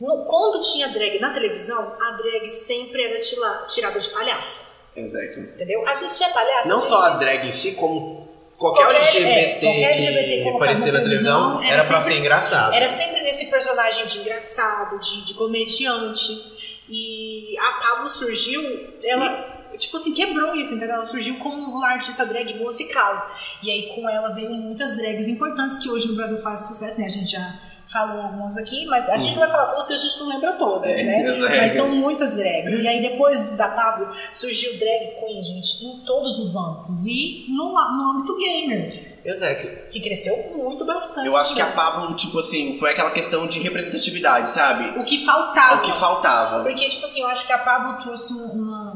no- quando tinha drag na televisão, a drag sempre era tila- tirada de palhaça. Exato. Entendeu? A gente tinha palhaça. Não a só a gente- drag em si, como qualquer, Qualquer- LGBT, é, qualquer LGBT que colocado aparecer na televisão era, era pra sempre- ser engraçado. Era sempre nesse personagem de engraçado, de, de comediante. E a Pablo surgiu, ela, tipo assim, quebrou isso, entendeu? Ela surgiu como uma artista drag musical. E aí com ela veio muitas drags importantes que hoje no Brasil fazem sucesso, né? A gente já falou algumas aqui, mas a gente não vai falar todas porque a gente não lembra todas, É, né? exato. Mas são muitas drags. E aí depois da Pablo surgiu drag queen, gente, em todos os âmbitos. E no, no âmbito gamer, Exato. que cresceu muito bastante. Eu acho que a também. Pablo, tipo assim, foi aquela questão de representatividade, sabe? O que faltava. O que faltava. Porque, tipo assim, eu acho que a Pablo trouxe um- uma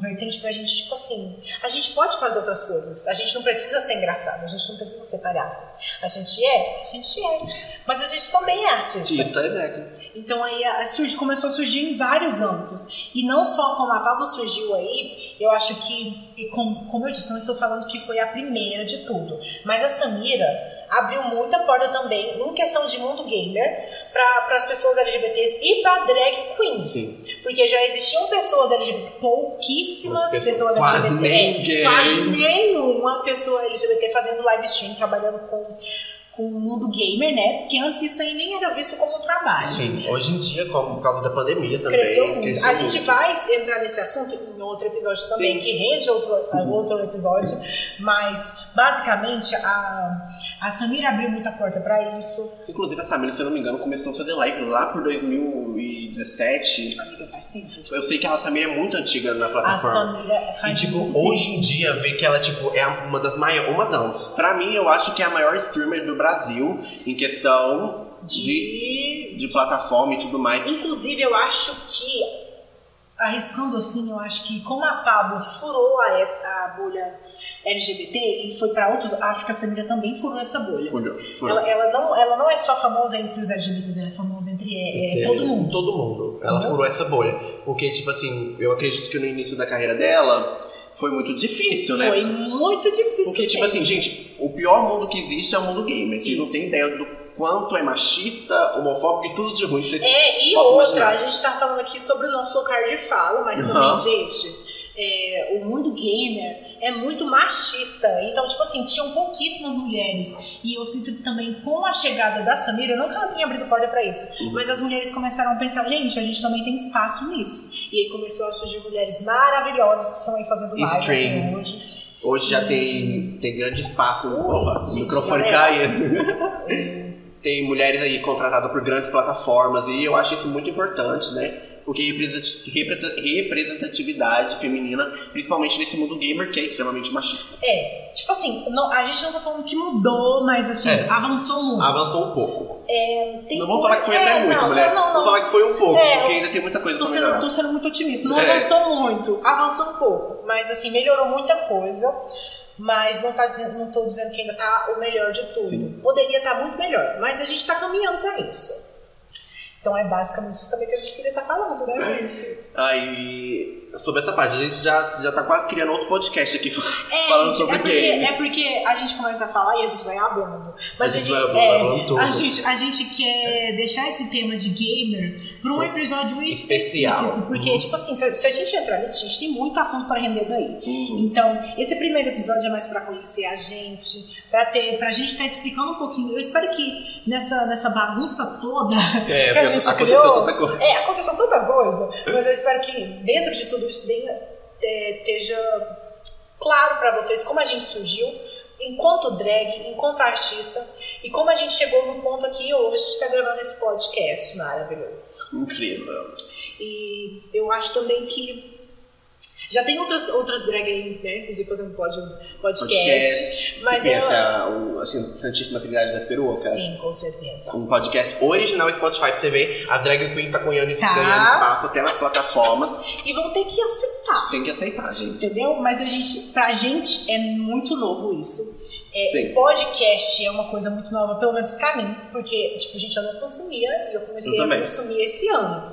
vertente pra gente, tipo assim, a gente pode fazer outras coisas. A gente não precisa ser engraçado, a gente não precisa ser palhaça. A gente é, a gente é. Mas a gente também é artista. Isso, exato. Então aí a, surge, começou a surgir em vários âmbitos. E não só como a Pablo surgiu aí, eu acho que, e com- como eu disse, não estou falando que foi a primeira de tudo. Mas a Samira abriu muita porta também em questão de mundo gamer para as pessoas LGBTs e para drag queens. Sim. Porque já existiam pessoas LGBT, pouquíssimas As pessoas, pessoas- quase LGBT. ninguém. Quase nenhuma pessoa LGBT fazendo live stream, trabalhando com, com o mundo gamer, né? Porque antes isso aí nem era visto como um trabalho. Sim, hoje em dia, como, por causa da pandemia também. Cresceu muito. cresceu a gente muito. vai entrar nesse assunto em outro episódio também, Sim. que rende outro, outro episódio. Mas, basicamente, a, a Samira abriu muita porta pra isso. Inclusive, a Samira, se eu não me engano, começou a fazer live lá por 2017. Amiga, faz tempo. Eu sei que a Samira é muito antiga na A plataforma. Samira E, faz tipo, muito hoje tempo. em dia, ver que ela, tipo, é uma das maiores... Uma não. Pra mim, eu acho que é a maior streamer do Brasil em questão de, De... de plataforma e tudo mais. Inclusive, eu acho que, arriscando assim, eu acho que como a Pablo furou a, a bolha LGBT e foi pra outros, acho que a Samira também furou essa bolha. Fudeu. Ela, ela não, ela não é só famosa entre os LGBTs, ela é famosa entre é, é, todo mundo. Todo mundo. Ela Entendeu? furou essa bolha. Porque, tipo assim, eu acredito que no início da carreira dela foi muito difícil, né? Foi muito difícil. Porque, tipo mesmo. assim, gente, o pior mundo que existe é o mundo gamer. Vocês não têm ideia do quanto é machista, homofóbico e tudo de ruim. É, e outra, imaginar. a gente tá falando aqui sobre o nosso lugar de fala, mas também, Aham. gente, é, o mundo gamer é muito machista. Então, tipo assim, tinham pouquíssimas mulheres. E eu sinto que também com a chegada da Samira, não que ela tenha abrido porta pra isso, Uhum. mas as mulheres começaram a pensar, gente, a gente também tem espaço nisso. E aí começou a surgir mulheres maravilhosas que estão aí fazendo live hoje. Hoje já tem, tem grande espaço. Opa, o microfone caindo. tem mulheres aí contratadas por grandes plataformas e eu acho isso muito importante, né? Porque represent- represent- representatividade feminina, principalmente nesse mundo gamer que é extremamente machista. É, tipo assim, não- a gente não tá falando que mudou, mas assim, É. avançou muito. Avançou um pouco. Tem não vou falar que foi coisa- até é, muito, não, mulher. Não, não, Vou não. falar que foi um pouco, É, porque ainda tem muita coisa Tô pra sendo, melhorar. tô sendo muito otimista. Não É. avançou muito, avançou um pouco. Mas assim, melhorou muita coisa. Mas não, tá dizendo, não tô dizendo que ainda tá o melhor de tudo. Sim. Poderia estar muito melhor. Mas a gente tá caminhando pra isso. Então é basicamente isso também que a gente queria estar falando, né, gente? Aí, sobre essa parte, a gente já, já tá quase criando outro podcast aqui. É, Falando gente, sobre é porque, games. é porque a gente começa a falar e a gente vai hablando. Mas A a gente gente, vai hablando, é, a gente, a gente quer deixar esse tema de gamer para um episódio Especial. específico. Porque, Uhum. tipo assim, se, se a gente entrar nisso, a gente tem muito assunto para render daí. Hum, Então, esse primeiro episódio é mais pra conhecer a gente, pra ter, pra gente estar explicando um pouquinho. Eu espero que nessa, nessa bagunça toda É, que a gente aconteceu criou, tanta coisa. é, aconteceu tanta coisa, mas eu espero que dentro de tudo isso tenha, é, esteja claro pra vocês como a gente surgiu, enquanto drag, enquanto artista, e como a gente chegou no ponto aqui hoje de estar gravando esse podcast maravilhoso. Incrível. E eu acho também que já tem outras, outras drag aí, né? Inclusive fazendo pod, podcast. Podcast. Mas que conhece ela. a, o, assim, Santíssima Trindade das Peruas? Sim, com certeza. Um podcast original Spotify pra você ver. A drag queen tá ganhando, Tá. ganhando espaço até nas plataformas. E vão ter que aceitar. Tem que aceitar, gente. Entendeu? Mas a gente, pra gente é muito novo isso. É, podcast é uma coisa muito nova, pelo menos pra mim, porque, tipo, gente, eu não consumia e eu comecei Eu a consumir esse ano.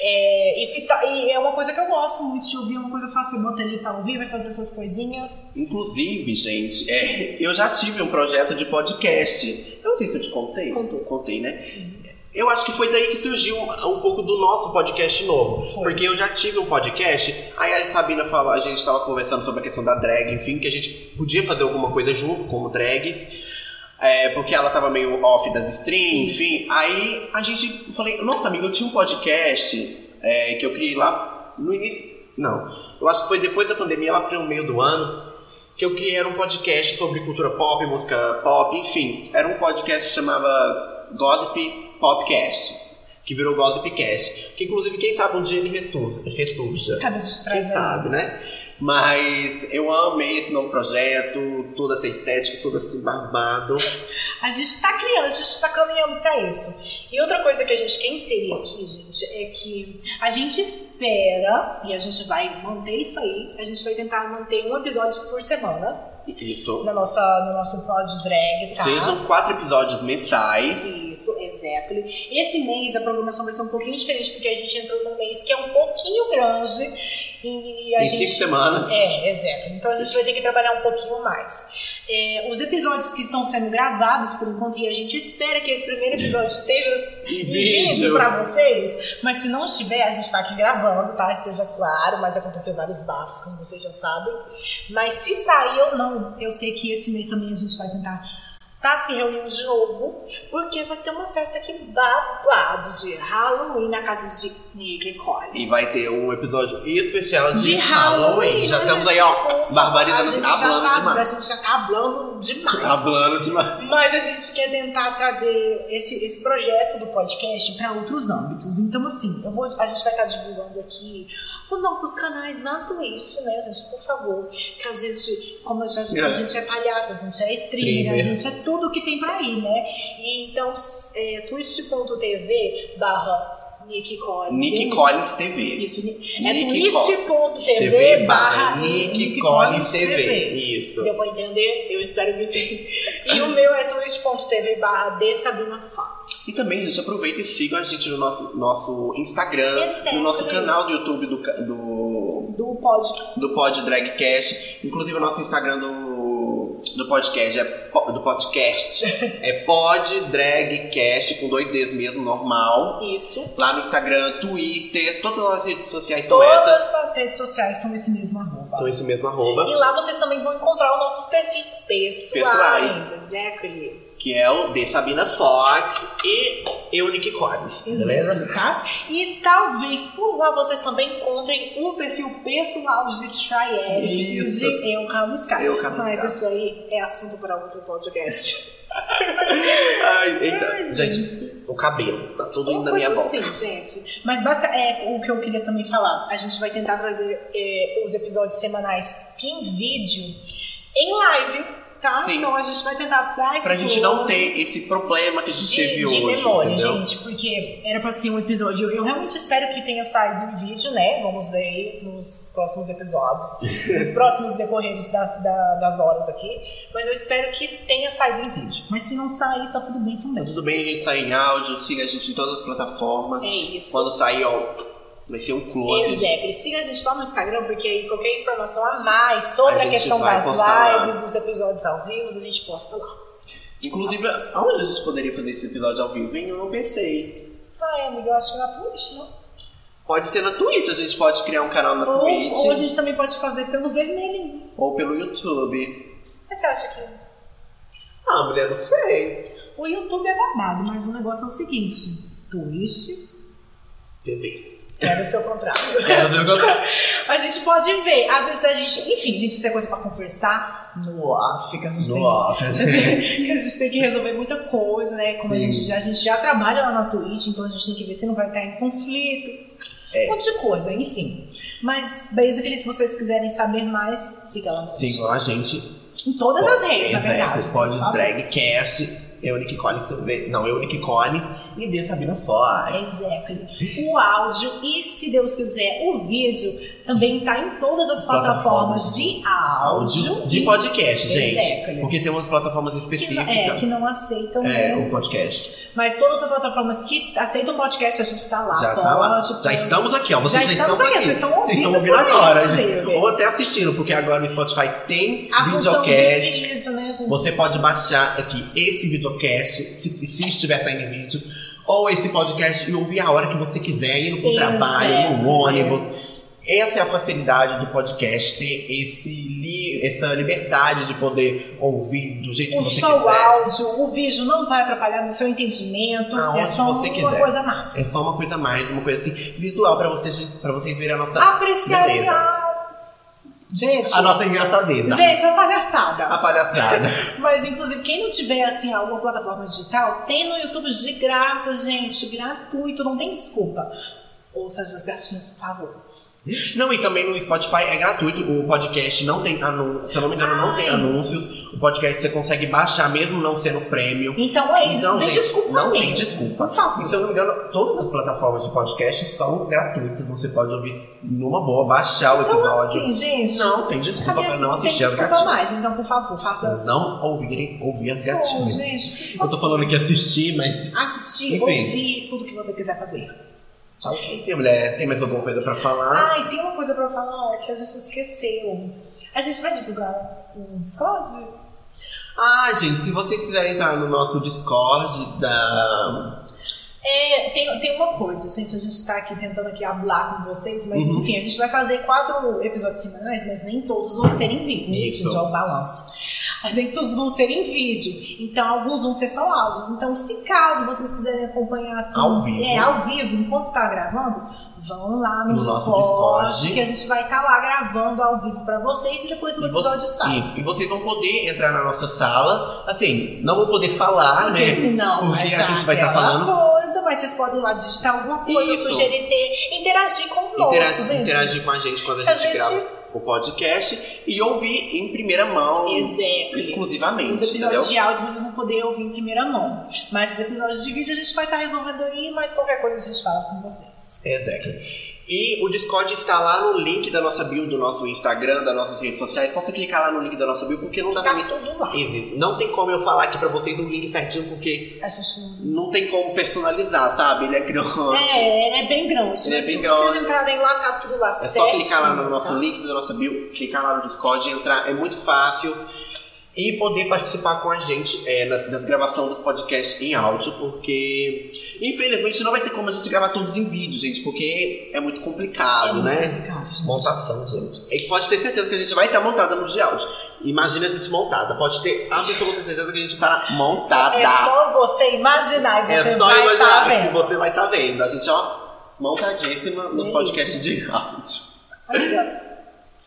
É, isso tá- e é uma coisa que eu gosto muito de ouvir, é uma coisa fácil, bota ali pra ouvir, vai fazer suas coisinhas. Inclusive, gente, é, eu já tive um projeto de podcast. Eu não sei se eu te contei. Contou. Contei, né? Eu acho que foi daí que surgiu um, pouco do nosso podcast novo. Foi. Porque eu já tive um podcast, aí a Sabina falou, a gente estava conversando sobre a questão da drag, enfim, que a gente podia fazer alguma coisa junto como drags. é, porque ela tava meio off das streams, enfim. Aí a gente eu falei, nossa amiga, eu tinha um podcast é, que eu criei lá no início. Não, eu acho que foi depois da pandemia, lá pro meio do ano que eu criei era um podcast sobre cultura pop, música pop, enfim. Era um podcast que chamava Gossip Popcast, que virou Gossipcast. Que inclusive, quem sabe um dia ele ressurja. Sabe, Quem sabe, né? Mas eu amei esse novo projeto, toda essa estética, todo esse babado. A gente tá criando, a gente tá caminhando pra isso. E outra coisa que a gente quer inserir aqui, gente, é que a gente espera, e a gente vai manter isso aí, a gente vai tentar manter um episódio por semana Isso. na nossa, no nosso pod drag, tá? Sejam quatro episódios mensais. Isso, exactly. Esse mês a programação vai ser um pouquinho diferente, porque a gente entrou num mês que é um pouquinho grande. E a Em gente... cinco semanas. É, exato. Então a gente vai ter que trabalhar um pouquinho mais. É, os episódios que estão sendo gravados por enquanto, e a gente espera que esse primeiro episódio esteja Em vídeo pra vocês, mas se não estiver, a gente tá aqui gravando, tá? Esteja claro, mas aconteceu vários bafos, como vocês já sabem. Mas se sair ou não, eu sei que esse mês também a gente vai tentar tá se reunindo de novo, porque vai ter uma festa aqui babado de Halloween na casa de Nick e Cole. E vai ter um episódio especial de, De Halloween. Já né, estamos aí, ó, barbaridade, já hablando tá- demais. A gente já tá hablando demais. Hablando demais. Mas a gente quer tentar trazer esse, esse projeto do podcast para outros âmbitos. Então, assim, eu vou, a gente vai estar divulgando aqui os nossos canais na Twitch, né, gente? Por favor. Que a gente, como eu já disse, a É. gente é palhaça, a gente é streamer, a gente é tudo que tem pra ir, né? E então, é, twitch.tv barra Nick Collins. Nick Collins TV. Isso, é Nick twitch.tv TV barra Nick Collins TV. Isso. Deu pra entender? Eu espero que sim. E o meu é twitch.tv barra de Sabrina Fox. E também, gente, aproveita e siga a gente no nosso, nosso Instagram, Exato. no nosso canal do YouTube do, do, Do pod. do Pod Dragcast. Inclusive, o nosso Instagram do, do podcast é po- do podcast é Pod Dragcast com dois Ds mesmo, normal. Isso. Lá no Instagram, Twitter, todas as redes sociais são essas. Todas as redes sociais são esse mesmo arroba. Com esse mesmo arroba. E lá vocês também vão encontrar os nossos perfis pessoais. Exactly. Que é o de Sabina Fox e eu, Nick Collins. Beleza? Tá? E talvez por lá vocês também encontrem um perfil pessoal de Triad Isso. de Eu Carlos Sky. Eu, Carlos Mas isso aí é assunto para outro podcast. Ai, então, Ai, gente, o cabelo, tá tudo indo na minha boca. assim, gente. Mas basicamente, é o que eu queria também falar. A gente vai tentar trazer é, os episódios semanais em vídeo, em live, tá? Sim. Então a gente vai tentar dar esse Pra gente não ter esse problema que a gente de, teve de hoje, memória, entendeu? gente. Porque era pra ser um episódio. Eu realmente espero que tenha saído em vídeo, né? Vamos ver aí nos próximos episódios. nos próximos decorreres das, da- das horas aqui. Mas eu espero que tenha saído em vídeo. Mas se não sair, tá tudo bem Tá também. tudo bem a gente sair em áudio, siga a gente em todas as plataformas. É isso. Quando sair, ó, vai ser um close. Exato. E siga a gente lá no Instagram, porque aí qualquer informação a mais sobre A a, questão das postar lá. lives, dos episódios ao vivo, a gente posta lá. Inclusive, aonde a gente poderia fazer esse episódio ao vivo, hein? Eu não pensei. Ai, amiga, eu acho que na Twitch, não? Pode ser na Twitch, a gente pode criar um canal na Ou, Twitch. ou a gente também pode fazer pelo vermelhinho. ou pelo YouTube. Mas você acha que Ah, mulher, não sei. o YouTube é babado, mas o negócio é o seguinte: Twitch, TV. Quero o seu contrato. Ver o contrário. a gente pode ver. Às vezes a gente. Enfim, gente, isso é coisa pra conversar no off, que a gente tem No off. que a gente tem que resolver muita coisa, né? Como a gente, já- a gente já trabalha lá na Twitch, então a gente tem que ver se não vai estar em conflito. É. Um monte de coisa, enfim. Mas, basically, se vocês quiserem saber mais, siga lá Twitch. Sigam a gente. Em todas as redes, na verdade. Pode bom? Dragcast, eu, Nick Collins. Não, eu, Nick Collins e de Sabina Fox. Exactly. O áudio e, se Deus quiser, o vídeo também tá em todas as plataformas, Plataformas de áudio. De e- podcast, gente. Exactly. Porque tem umas plataformas que, específicas. é, que não aceitam, É, o podcast. Mas todas as plataformas que aceitam podcast, a gente tá lá. Já pode, tá lá. Já estamos aqui, ó. Vocês Já já estamos estão aqui, aqui. vocês estão ouvindo Vocês estão ouvindo aí, agora. inclusive. Ou até assistindo, porque agora o Spotify tem A de videocast. vídeo, né, gente? Você pode baixar aqui esse videocast, se, se estiver saindo em vídeo, ou esse podcast e ouvir a hora que você quiser, indo pro Exato, trabalho, no ônibus. Essa é a facilidade do podcast, ter esse li- essa liberdade de poder ouvir do jeito O que você só o quiser. áudio, o vídeo não vai atrapalhar no seu entendimento. Aonde é só você uma quiser. coisa mais. É só uma coisa mais, uma coisa assim, visual pra vocês, pra vocês verem a nossa, Apreciarem beleza. A. Gente, a nossa engraçadeza. gente, é uma palhaçada. A palhaçada. Mas, inclusive, quem não tiver, assim, alguma plataforma digital, tem no YouTube de graça, gente. Gratuito, não tem desculpa. Ouça as gatinhas, por favor. Não, e também no Spotify é gratuito. O podcast não tem anúncios. Se eu não me engano, não tem anúncios. O podcast você consegue baixar mesmo não sendo prêmio. Então é isso, Então, não tem gente, desculpa não mesmo. tem desculpa. Por favor. E se eu não me engano, todas as plataformas de podcast são gratuitas. Você pode ouvir numa boa, baixar o Então, episódio. assim, gente. não tem desculpa pra não assistir as gatinhas. mais, então, por favor, faça. Não ouvirem, ouvir as gatinhas. gente, por Eu tô falando que assistir, mas. Assistir, Enfim. ouvir, tudo que você quiser fazer. Tá ok? E mulher, tem mais alguma coisa pra falar? Ai, tem uma coisa pra falar que a gente esqueceu. A gente vai divulgar o Discord? Ah, gente, se vocês quiserem entrar no nosso Discord da. É, tem, tem uma coisa, gente, a gente tá aqui tentando aqui hablar com vocês, mas Uhum. enfim, a gente vai fazer quatro episódios semanais, mas nem todos vão ser em vídeo. Isso. Gente, ó, o balanço. Nem todos vão ser em vídeo. Então, alguns vão ser só áudios. Então, se caso vocês quiserem acompanhar assim, Ao vivo. é, ao vivo, enquanto tá gravando, vão lá no, No nosso Discord, Discord. que a gente vai estar lá gravando ao vivo pra vocês e depois o episódio sai. Isso. E vocês vão poder entrar na nossa sala. Assim, não vou poder falar, Porque né? senão Porque a gente vai estar aquela falando. coisa, mas vocês podem lá digitar alguma coisa, Isso. sugerir ter, interagir conosco, Interagir, gente. interagir com a gente quando a A gente, gente- grava o podcast e ouvir em primeira mão. Exactly. Exclusivamente. Os episódios entendeu? de áudio vocês vão poder ouvir em primeira mão. Mas os episódios de vídeo a gente vai estar resolvendo aí, mas qualquer coisa a gente fala com vocês. Exactly. E o Discord está lá no link da nossa bio, do nosso Instagram, das nossas redes sociais. É só você clicar lá no link da nossa bio, porque não dá pra Tá mim. tudo lá. Não tem como eu falar aqui pra vocês o link certinho, porque gente não tem como personalizar, sabe? Ele é grande. É, ele é bem grande. Ele é bem se grande. vocês entrarem lá, tá tudo lá É certo. só clicar lá no nosso link da nossa bio, clicar lá no Discord, entrar, é muito fácil. E poder participar com a gente é, na, das gravações dos podcasts em áudio, porque infelizmente não vai ter como a gente gravar todos em vídeo, gente, porque é muito complicado, né? complicado, gente. Montação, gente. E pode ter certeza que a gente vai estar montada no de áudio. Imagina a gente montada. Pode ter absoluta certeza que a gente estará montada. É só você imaginar e É você só vai imaginar estar que vendo. você vai estar vendo. A gente, ó, montadíssima nos É podcasts de áudio. Amiga,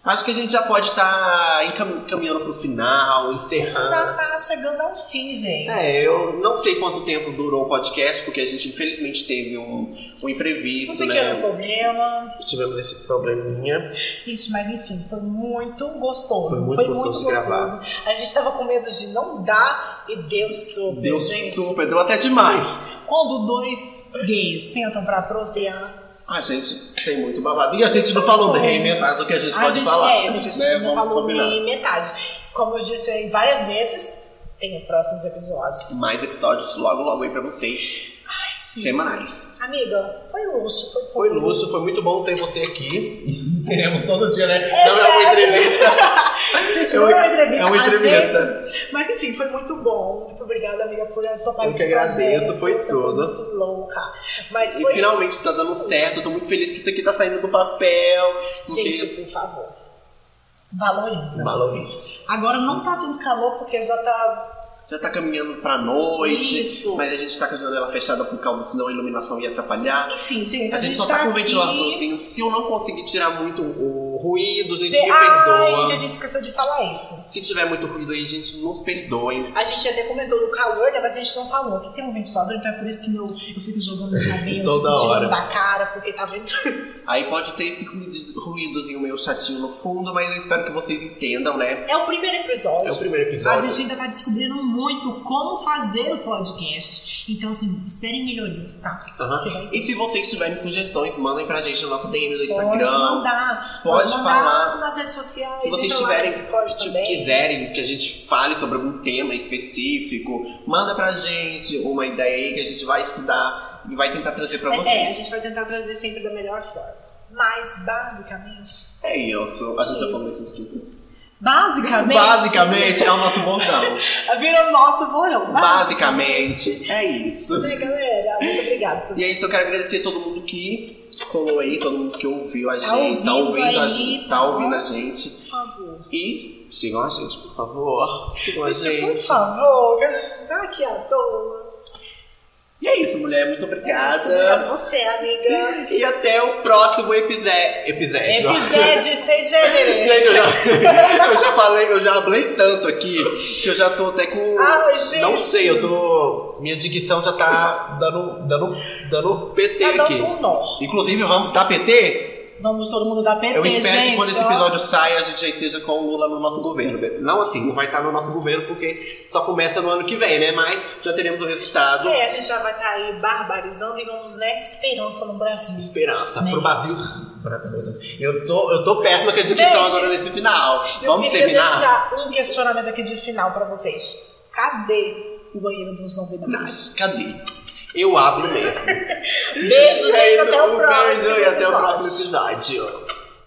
Acho que a gente já pode estar caminhando pro final, isso já encerrando. tá chegando ao fim, gente. É, eu não sei quanto tempo durou o podcast, porque a gente infelizmente teve um, um imprevisto, Um pequeno né? problema. Tivemos esse probleminha. Gente, mas enfim, foi muito gostoso. Foi muito gostoso gravar. A gente tava com medo de não dar e deu super, Deu gente. super, deu até demais. Quando dois gays sentam pra prosear, A gente tem muito babado. E a gente não falou nem metade do que a gente a pode gente, falar. é, gente, a gente né? não Vamos falou combinar. nem metade. Como eu disse aí várias vezes, tem próximos episódios. Mais episódios logo, logo aí pra vocês. Gente, Semanais. Amiga, foi luxo. Foi, Foi luxo, foi muito bom ter você aqui. Teremos todo dia, né? É Não é uma entrevista. Gente, É não uma- é uma entrevista. é uma entrevista. gente- Mas enfim, foi muito bom. Muito obrigada, amiga, por topar Eu esse que agradeço, projeto, foi tudo. louca. Mas E foi finalmente tá dando certo. Eu tô muito feliz que isso aqui tá saindo do papel. porque- Gente, por favor. Valoriza. Valoriza. Agora não tá tanto calor porque já tá. Já tá caminhando pra noite. Isso. Mas a gente tá com a janela fechada por causa, senão a iluminação ia atrapalhar. Enfim, gente, A, a, gente, gente só tá, com o ventiladorzinho. Se eu não conseguir tirar muito o ruído, gente, Ve- me Ai, perdoa. gente, a gente esqueceu de falar isso. Se tiver muito ruído aí, gente, nos perdoem. A gente até comentou do calor, né? Mas a gente não falou que tem um ventilador, então é por isso que meu, eu fico jogando meu cabelo, Toda hora. da cara, porque tá vendo. Aí pode ter esse ruído- ruídozinho meio chatinho no fundo, mas eu espero que vocês entendam, né? É o primeiro episódio. É o primeiro A episódio. gente ainda tá descobrindo muito como fazer o podcast. Então, assim, esperem melhorias, tá? Vai E se vocês tiverem sugestões, mandem pra gente no nosso DM do Pode Instagram. mandar. Pode mandar falar. nas redes sociais. Se vocês tiverem, tipo, quiserem que a gente fale sobre algum tema específico, manda pra gente uma ideia aí que a gente vai estudar e vai tentar trazer pra É, é, a vocês. gente vai tentar trazer sempre da melhor forma. Mas, basicamente. É isso. A gente já falou Isso. isso tudo. Basicamente. Basicamente é o nosso bordão. Virou nosso bolão. Basicamente é isso. Né, galera? Muito obrigada por E isso, eu quero agradecer a todo mundo que colou aí, todo mundo que ouviu a Tá gente, tá ouvindo ouvindo a aí, gente, tá? tá ouvindo a gente. Por favor. E sigam a gente, por favor. Sigam a Gente, por gente. favor, que a gente não tá aqui à toa. E é isso, mulher. Muito obrigada. você, amiga. E até o próximo episódio. Episódio. Episódio sem gênero. Gente, eu já, eu já falei, eu já falei tanto aqui que eu já tô até com. Ai, gente. Não sei, eu tô. Minha dicção já tá dando, dando, dando PT Tá aqui. dando um nó. Inclusive, vamos dar PT? Vamos todo mundo dar PT, Eu espero gente. que quando esse ó. episódio saia, a gente já esteja com o Lula no nosso governo. Não assim, não vai estar no nosso governo porque só começa no ano que vem, né? Mas já teremos o resultado. É, a gente já vai estar aí barbarizando e vamos, né, esperança no Brasil. Esperança Né? pro Brasil. Eu tô, eu tô péssima com a dicção Gente, agora nesse final. Eu Vamos queria terminar? deixar um questionamento aqui de final pra vocês. Cadê o banheiro dos novidades? Nossa, cadê? Eu abro mesmo. Beijo, gente. Até o próximo. beijo e até o próximo episódio.